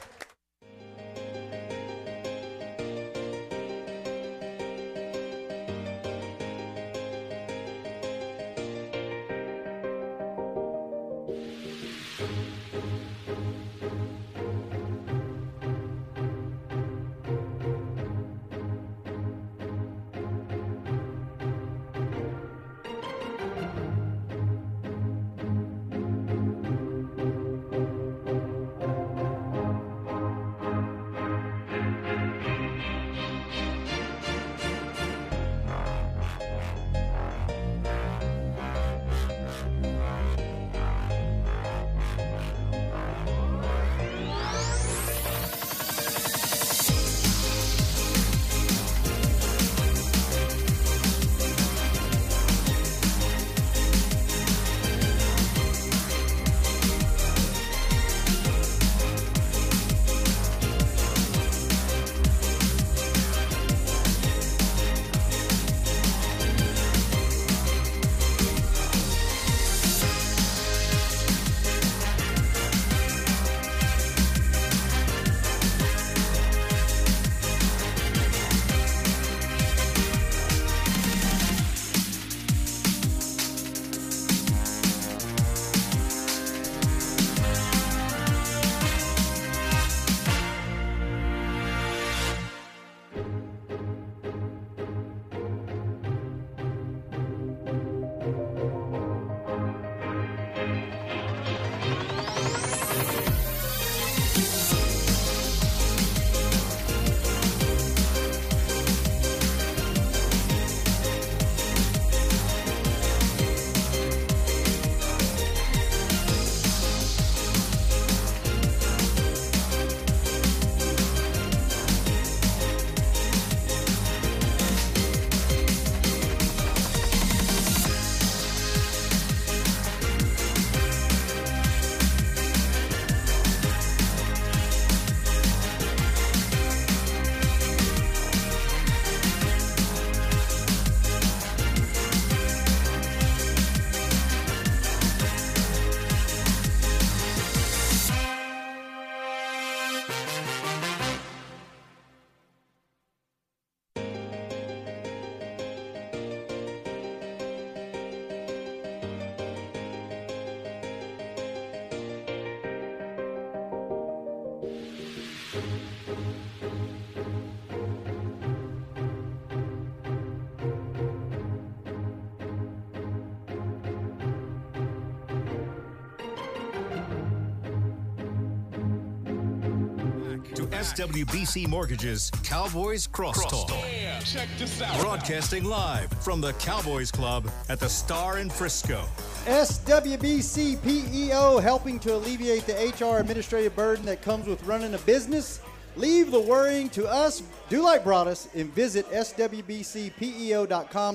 Speaker 1: SWBC Mortgage's Cowboys Crosstalk. Yeah, check this out. Broadcasting live from the Cowboys Club at the Star in Frisco.
Speaker 3: SWBC PEO helping to alleviate the HR administrative burden that comes with running a business. Leave the worrying to us. Do like Broaddus and visit swbcpeo.com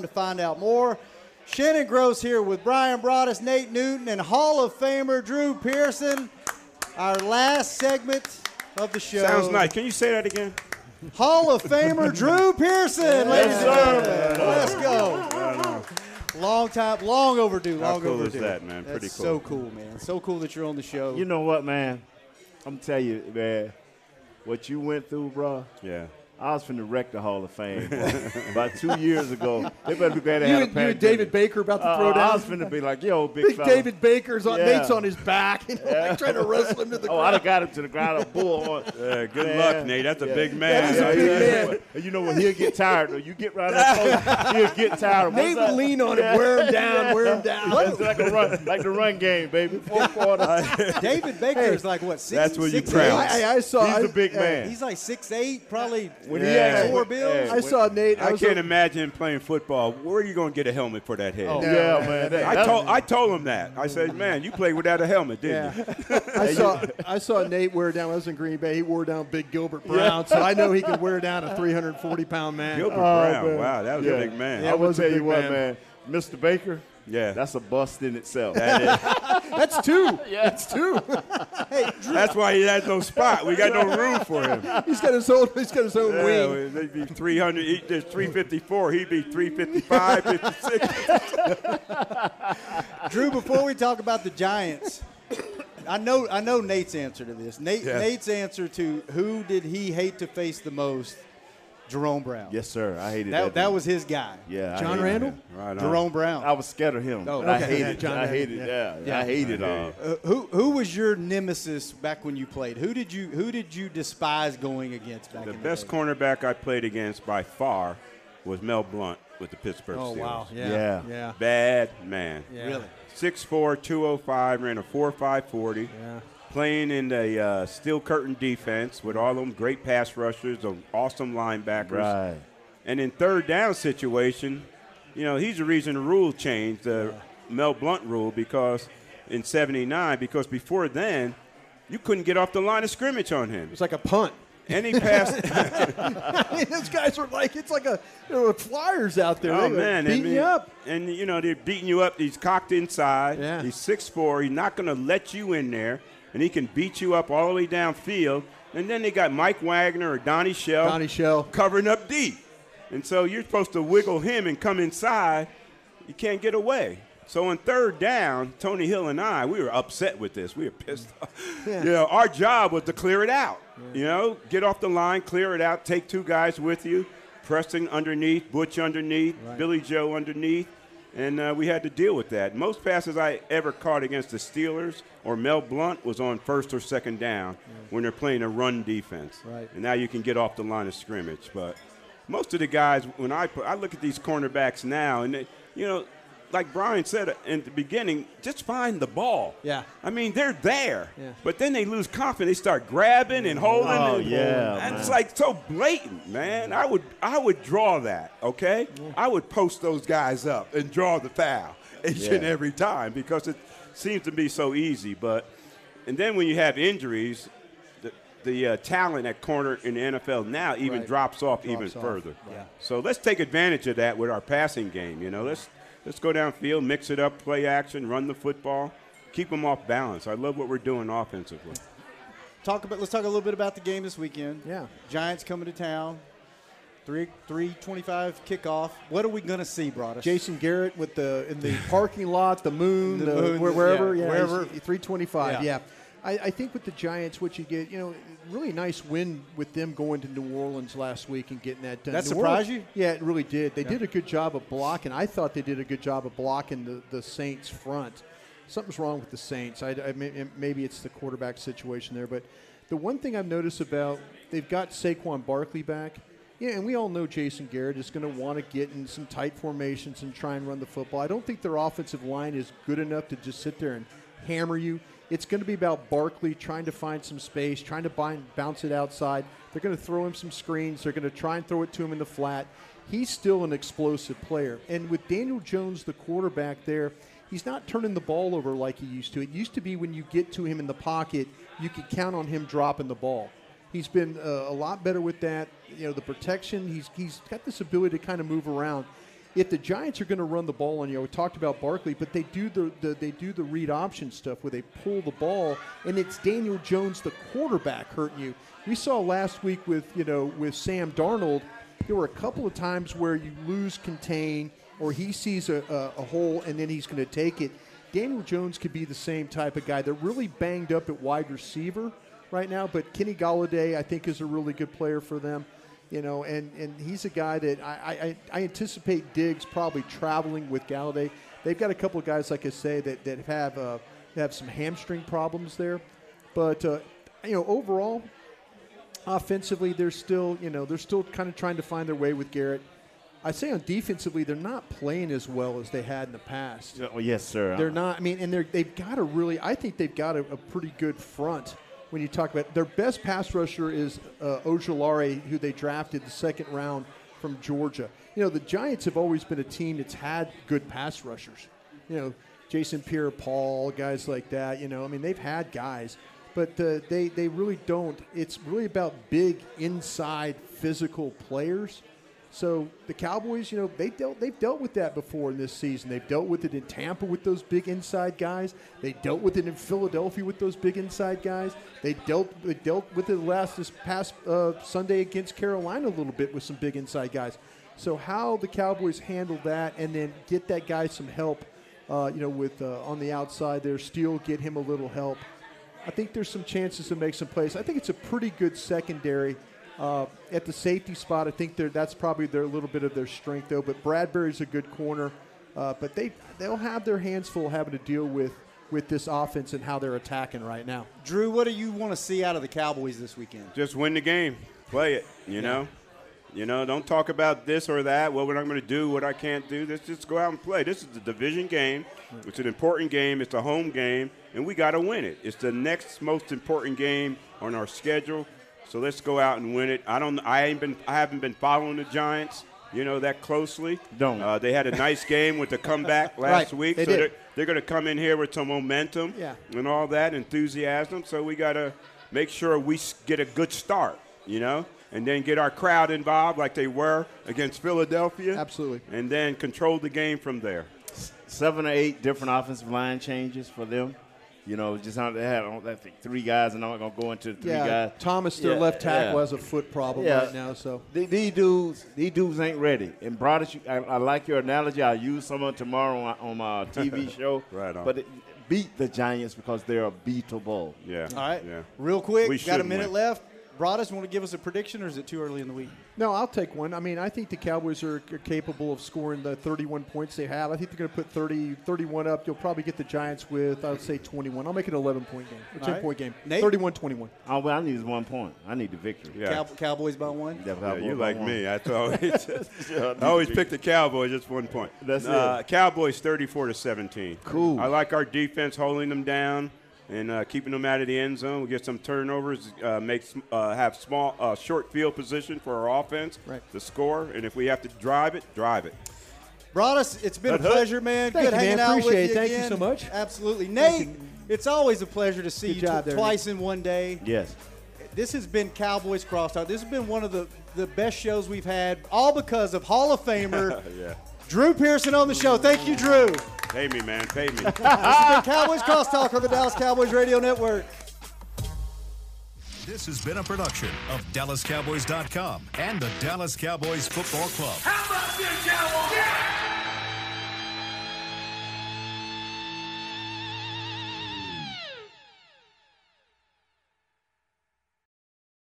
Speaker 3: to find out more. Shannon Gross here with Bryan Broaddus, Nate Newton, and Hall of Famer Drew Pearson. Our last segment of the show.
Speaker 6: Sounds nice. Can you say that again?
Speaker 3: Hall of Famer Drew Pearson, ladies and gentlemen. Let's go. Long time, long overdue, long
Speaker 6: How cool
Speaker 3: overdue.
Speaker 6: is that, man?
Speaker 3: That's
Speaker 6: Pretty cool.
Speaker 3: so cool, man. So cool that you're on the show.
Speaker 5: You know what, man? I'm tell you, man. What you went through, bro.
Speaker 6: Yeah.
Speaker 5: I was finna wreck the Hall of Fame about two years ago. They better be glad they
Speaker 4: You
Speaker 5: had a
Speaker 4: and, you and. David Baker about to
Speaker 5: Uh,
Speaker 4: throw down.
Speaker 5: I was finna be like, yo, big
Speaker 4: Big
Speaker 5: fella.
Speaker 4: David Baker's on
Speaker 5: Yeah.
Speaker 4: Nate's on his back, you know, like trying to wrestle him to the ground.
Speaker 5: Oh,
Speaker 4: ground.
Speaker 5: I'd have got him to the ground. A bull on.
Speaker 6: Yeah, good
Speaker 5: Man.
Speaker 6: luck, Nate. That's a big man.
Speaker 4: That is a big
Speaker 5: yeah.
Speaker 4: man.
Speaker 5: And you know when he'll get tired, or you get right up close, he'll get tired.
Speaker 4: Of Nate would lean on him, wear him down, wear him down.
Speaker 5: It's like a run, like the run game, baby. Four quarters.
Speaker 3: David Baker is like what? Six,
Speaker 6: That's what you
Speaker 3: six,
Speaker 6: proud.
Speaker 4: I, I saw.
Speaker 5: He's
Speaker 4: I,
Speaker 5: a big man.
Speaker 3: He's like six eight, probably.
Speaker 5: When
Speaker 6: he
Speaker 3: he
Speaker 6: had-
Speaker 3: four bills.
Speaker 5: yeah.
Speaker 4: I saw Nate. I,
Speaker 6: I
Speaker 4: was
Speaker 6: can't
Speaker 4: a-
Speaker 6: imagine playing football. Where are you going to get a helmet for that head?
Speaker 3: Oh,
Speaker 5: yeah, man. That-
Speaker 6: I
Speaker 5: that's-
Speaker 6: told I told him that. I said, "Man, you played without a helmet, didn't you?"
Speaker 4: I saw I saw Nate wear down. When I was in Green Bay. He wore down Big Gilbert Brown, so I know he can wear down a 340 pound man.
Speaker 6: Gilbert
Speaker 5: Oh,
Speaker 6: Brown.
Speaker 5: man.
Speaker 6: Wow, that was
Speaker 5: Yeah.
Speaker 6: a big man.
Speaker 5: I will
Speaker 4: was a
Speaker 5: tell you
Speaker 4: big
Speaker 5: what,
Speaker 4: man.
Speaker 5: man. Mr. Baker,
Speaker 6: Yeah,
Speaker 5: that's a bust in itself.
Speaker 6: that is.
Speaker 4: That's two. That's two.
Speaker 6: That's why he has no spot. We got no room for him.
Speaker 4: he's got his own. He's got his own
Speaker 6: Yeah,
Speaker 4: wing.
Speaker 6: they'd be 300. He, there's 354. He'd be 355, 56.
Speaker 3: Drew, before we talk about the Giants, I know I know Nate's answer to this. Nate
Speaker 6: Yeah.
Speaker 3: Nate's answer to who did he hate to face the most? Jerome Brown.
Speaker 5: yes, sir. I hated that.
Speaker 3: That, that was his guy.
Speaker 5: yeah. I
Speaker 4: John
Speaker 5: hated
Speaker 4: Randle?
Speaker 5: him.
Speaker 6: Right on.
Speaker 3: Jerome Brown.
Speaker 5: I was scared of him.
Speaker 3: Oh,
Speaker 5: I
Speaker 3: okay.
Speaker 5: hated.
Speaker 4: Yeah, John
Speaker 5: I
Speaker 4: Randle,
Speaker 5: hated.
Speaker 4: yeah.
Speaker 5: Yeah, I hated. Uh,
Speaker 3: Uh, who who was your nemesis back when you played? Who did you who did you despise going against back
Speaker 6: The
Speaker 3: in
Speaker 6: best
Speaker 3: day?
Speaker 6: cornerback I played against by far was Mel Blount with the Pittsburgh
Speaker 4: Oh
Speaker 6: Steelers.
Speaker 4: wow. Yeah.
Speaker 5: Yeah.
Speaker 4: Yeah.
Speaker 6: Bad man.
Speaker 4: Yeah.
Speaker 3: Really?
Speaker 6: 6'4", 205, ran a 4.5 40.
Speaker 4: Yeah.
Speaker 6: Playing in the uh, steel curtain defense with all them great pass rushers, awesome linebackers.
Speaker 5: right.
Speaker 6: And in third down situation, you know, he's the reason the rule changed, the Mel Blount rule, because in 79, because before then, you couldn't get off the line of scrimmage on him.
Speaker 4: It's like a punt.
Speaker 6: Any pass,
Speaker 4: Those guys were like it's like a there were flyers out there.
Speaker 6: oh
Speaker 4: They
Speaker 6: man,
Speaker 4: beating
Speaker 6: I mean,
Speaker 4: you up.
Speaker 6: and you know they're beating you up. He's cocked inside.
Speaker 4: Yeah.
Speaker 6: He's 6'4". He's not going to let you in there, and he can beat you up all the way downfield. And then they got Mike Wagner or Donnie Shell,
Speaker 4: Donnie Shell.
Speaker 6: covering up deep, and so you're supposed to wiggle him and come inside. You can't get away. So on third down, Tony Hill and I, we were upset with this. We were pissed off. Yeah. You know, our job was to clear it out. You know, get off the line, clear it out, take two guys with you, Preston underneath, Butch underneath, Billy Joe underneath, and uh, we had to deal with that. Most passes I ever caught against the Steelers or Mel Blount was on first or second down when they're playing a run defense.
Speaker 4: Right.
Speaker 6: And now you can get off the line of scrimmage, but most of the guys when I put, I look at these cornerbacks now, and they, you know, like Brian said in the beginning, just find the ball.
Speaker 4: Yeah.
Speaker 6: I mean, they're there,
Speaker 4: Yeah.
Speaker 6: but then they lose confidence. They start grabbing and holding.
Speaker 5: Oh,
Speaker 6: and,
Speaker 5: yeah,
Speaker 6: and it's like so blatant, man. I would I would draw that. Okay, I would post those guys up and draw the foul each
Speaker 5: Yeah.
Speaker 6: and every time because it seems to be so easy. But and then when you have injuries, the, the uh, talent at corner in the NFL now even
Speaker 4: Right.
Speaker 6: drops off
Speaker 4: Drops
Speaker 6: even
Speaker 4: off.
Speaker 6: further.
Speaker 4: Yeah.
Speaker 6: So let's take advantage of that with our passing game. You know, let's let's go downfield, mix it up, play action, run the football, keep them off balance. I love what we're doing offensively.
Speaker 3: Talk about. Let's talk a little bit about the game this weekend.
Speaker 4: Yeah.
Speaker 3: Giants coming to town. Three three twenty five kickoff. What are we gonna see, Broaddus?
Speaker 4: Jason Garrett with the in the parking lot, the moon,
Speaker 3: The
Speaker 4: the,
Speaker 3: moon,
Speaker 4: where- wherever,
Speaker 3: yeah,
Speaker 4: yeah,
Speaker 3: wherever.
Speaker 4: 325.
Speaker 3: Yeah.
Speaker 4: Yeah, I, I think with the Giants, what you get, you know, really nice win with them going to New Orleans last week and getting that done.
Speaker 3: That
Speaker 4: New
Speaker 3: surprised
Speaker 4: Orleans-
Speaker 3: you?
Speaker 4: Yeah, it really did. They did a good job of blocking. I thought they did a good job of blocking the, the Saints front. Something's wrong with the Saints. I, I may- maybe it's the quarterback situation there, but the one thing I've noticed about they've got Saquon Barkley back. Yeah, and we all know Jason Garrett is going to want to get in some tight formations and try and run the football. I don't think their offensive line is good enough to just sit there and hammer you. It's going to be about Barkley trying to find some space, trying to bind, bounce it outside. They're going to throw him some screens. They're going to try and throw it to him in the flat. He's still an explosive player. And with Daniel Jones, the quarterback there, he's not turning the ball over like he used to. It used to be when you get to him in the pocket, you could count on him dropping the ball. He's been uh, a lot better with that. You know, the protection. He's he's got this ability to kind of move around. If the Giants are going to run the ball on you, we talked about Barkley, but they do the, the they do the read option stuff where they pull the ball, and it's Daniel Jones, the quarterback, hurting you. We saw last week with you know with Sam Darnold, there were a couple of times where you lose contain or he sees a, a, a hole and then he's going to take it. Daniel Jones could be the same type of guy. They're really banged up at wide receiver right now, but Kenny Golladay I think, is a really good player for them. You know, and, and he's a guy that I, I, I anticipate Diggs probably traveling with Golladay. They've got a couple of guys, like I say, that, that have uh, have some hamstring problems there. But, uh, you know, overall, offensively, they're still, you know, they're still kind of trying to find their way with Garrett. I say on defensively, they're not playing as well as they had in the past.
Speaker 5: Oh, yes, sir.
Speaker 4: They're not. I mean, and they're, they've got a really. I think they've got a, a pretty good front. When you talk about their best pass rusher is uh, Ojulari, who they drafted the second round from Georgia. You know, the Giants have always been a team that's had good pass rushers. You know, Jason Pierre-Paul, guys like that. You know, I mean, they've had guys, but uh, they they really don't. It's really about big inside physical players so the Cowboys, you know, they dealt they've dealt with that before in this season. They've dealt with it in Tampa with those big inside guys. They dealt with it in Philadelphia with those big inside guys. They dealt they dealt with it last this past uh, Sunday against Carolina a little bit with some big inside guys. So how the Cowboys handle that and then get that guy some help, uh, you know, with uh, on the outside there, Steele get him a little help. I think there's some chances to make some plays. I think it's a pretty good secondary uh, at the safety spot, I think that's probably their little bit of their strength, though. But Bradberry's a good corner, uh, but they they'll have their hands full having to deal with with this offense and how they're attacking right now.
Speaker 3: Drew, what do you want to see out of the Cowboys this weekend?
Speaker 6: Just win the game, play it. You yeah. know, you know, don't talk about this or that. What we're not going to do, what I can't do. Let's just go out and play. This is the division game. It's an important game. It's a home game, and we got to win it. It's the next most important game on our schedule. So let's go out and win it. I don't. I ain't been. I haven't been following the Giants. You know that closely.
Speaker 5: Don't.
Speaker 6: Uh, they had a nice game with the comeback last
Speaker 4: right,
Speaker 6: week.
Speaker 4: They
Speaker 6: so
Speaker 4: did.
Speaker 6: they're, they're going to come in here with some momentum
Speaker 4: yeah.
Speaker 6: and all that enthusiasm. So we got to make sure we get a good start. You know, and then get our crowd involved like they were against Philadelphia.
Speaker 4: Absolutely.
Speaker 6: And then control the game from there.
Speaker 5: Seven or eight different offensive line changes for them. You know, just how they had I think three guys, and I'm not gonna go into the three
Speaker 4: yeah,
Speaker 5: guys.
Speaker 4: Thomas, their yeah, left tackle, yeah. has a foot problem yeah. right now. So
Speaker 5: these dudes, these dudes ain't ready. And Broaddus, I, I, like your analogy. I'll use some of tomorrow on, on my TV show.
Speaker 6: right on.
Speaker 5: But it, beat the Giants because they're beatable.
Speaker 6: Yeah.
Speaker 3: All right.
Speaker 6: Yeah.
Speaker 3: Real quick,
Speaker 6: we
Speaker 3: got a minute
Speaker 6: win.
Speaker 3: left. Broaddus, want to give us a prediction, or is it too early in the week?
Speaker 4: No, I'll take one. I mean, I think the Cowboys are, are capable of scoring the 31 points they have. I think they're going to put 30, 31 up. You'll probably get the Giants with, I would say, 21. I'll make it an 11 point game, a 10 right. point game. 31 21.
Speaker 5: Oh, well, I need one point. I need the victory.
Speaker 6: Yeah.
Speaker 3: Cow- Cowboys by one?
Speaker 5: Yeah,
Speaker 6: yeah you like
Speaker 5: one.
Speaker 6: me. I always, I always pick the Cowboys, just one point.
Speaker 5: That's
Speaker 6: uh,
Speaker 5: it.
Speaker 6: Cowboys 34 to 17.
Speaker 5: Cool.
Speaker 6: I like our defense holding them down and uh, keeping them out of the end zone. We get some turnovers, uh, make uh, have small uh, short field position for our offense
Speaker 4: right.
Speaker 6: to score, and if we have to drive it, drive it.
Speaker 3: Broaddus, it's been a pleasure, man.
Speaker 4: Thank
Speaker 3: Good
Speaker 4: you,
Speaker 3: hanging
Speaker 4: man.
Speaker 3: out
Speaker 4: Appreciate
Speaker 3: with
Speaker 4: it.
Speaker 3: you
Speaker 4: Thank
Speaker 3: again.
Speaker 4: you so much.
Speaker 3: Absolutely, Nate. It's always a pleasure to see
Speaker 4: Good
Speaker 3: you
Speaker 4: job
Speaker 3: tw-
Speaker 4: there,
Speaker 3: twice in one day.
Speaker 5: Yes.
Speaker 3: This has been Cowboys Crosstalk. This has been one of the, the best shows we've had, all because of Hall of Famer
Speaker 6: yeah.
Speaker 3: Drew Pearson on the show. Thank you, Drew.
Speaker 6: Pay me, man. Pay me.
Speaker 3: this has been Cowboys Crosstalk on the Dallas Cowboys Radio Network.
Speaker 1: This has been a production of DallasCowboys.com and the Dallas Cowboys Football Club.
Speaker 2: How about this, Cowboys? Yeah!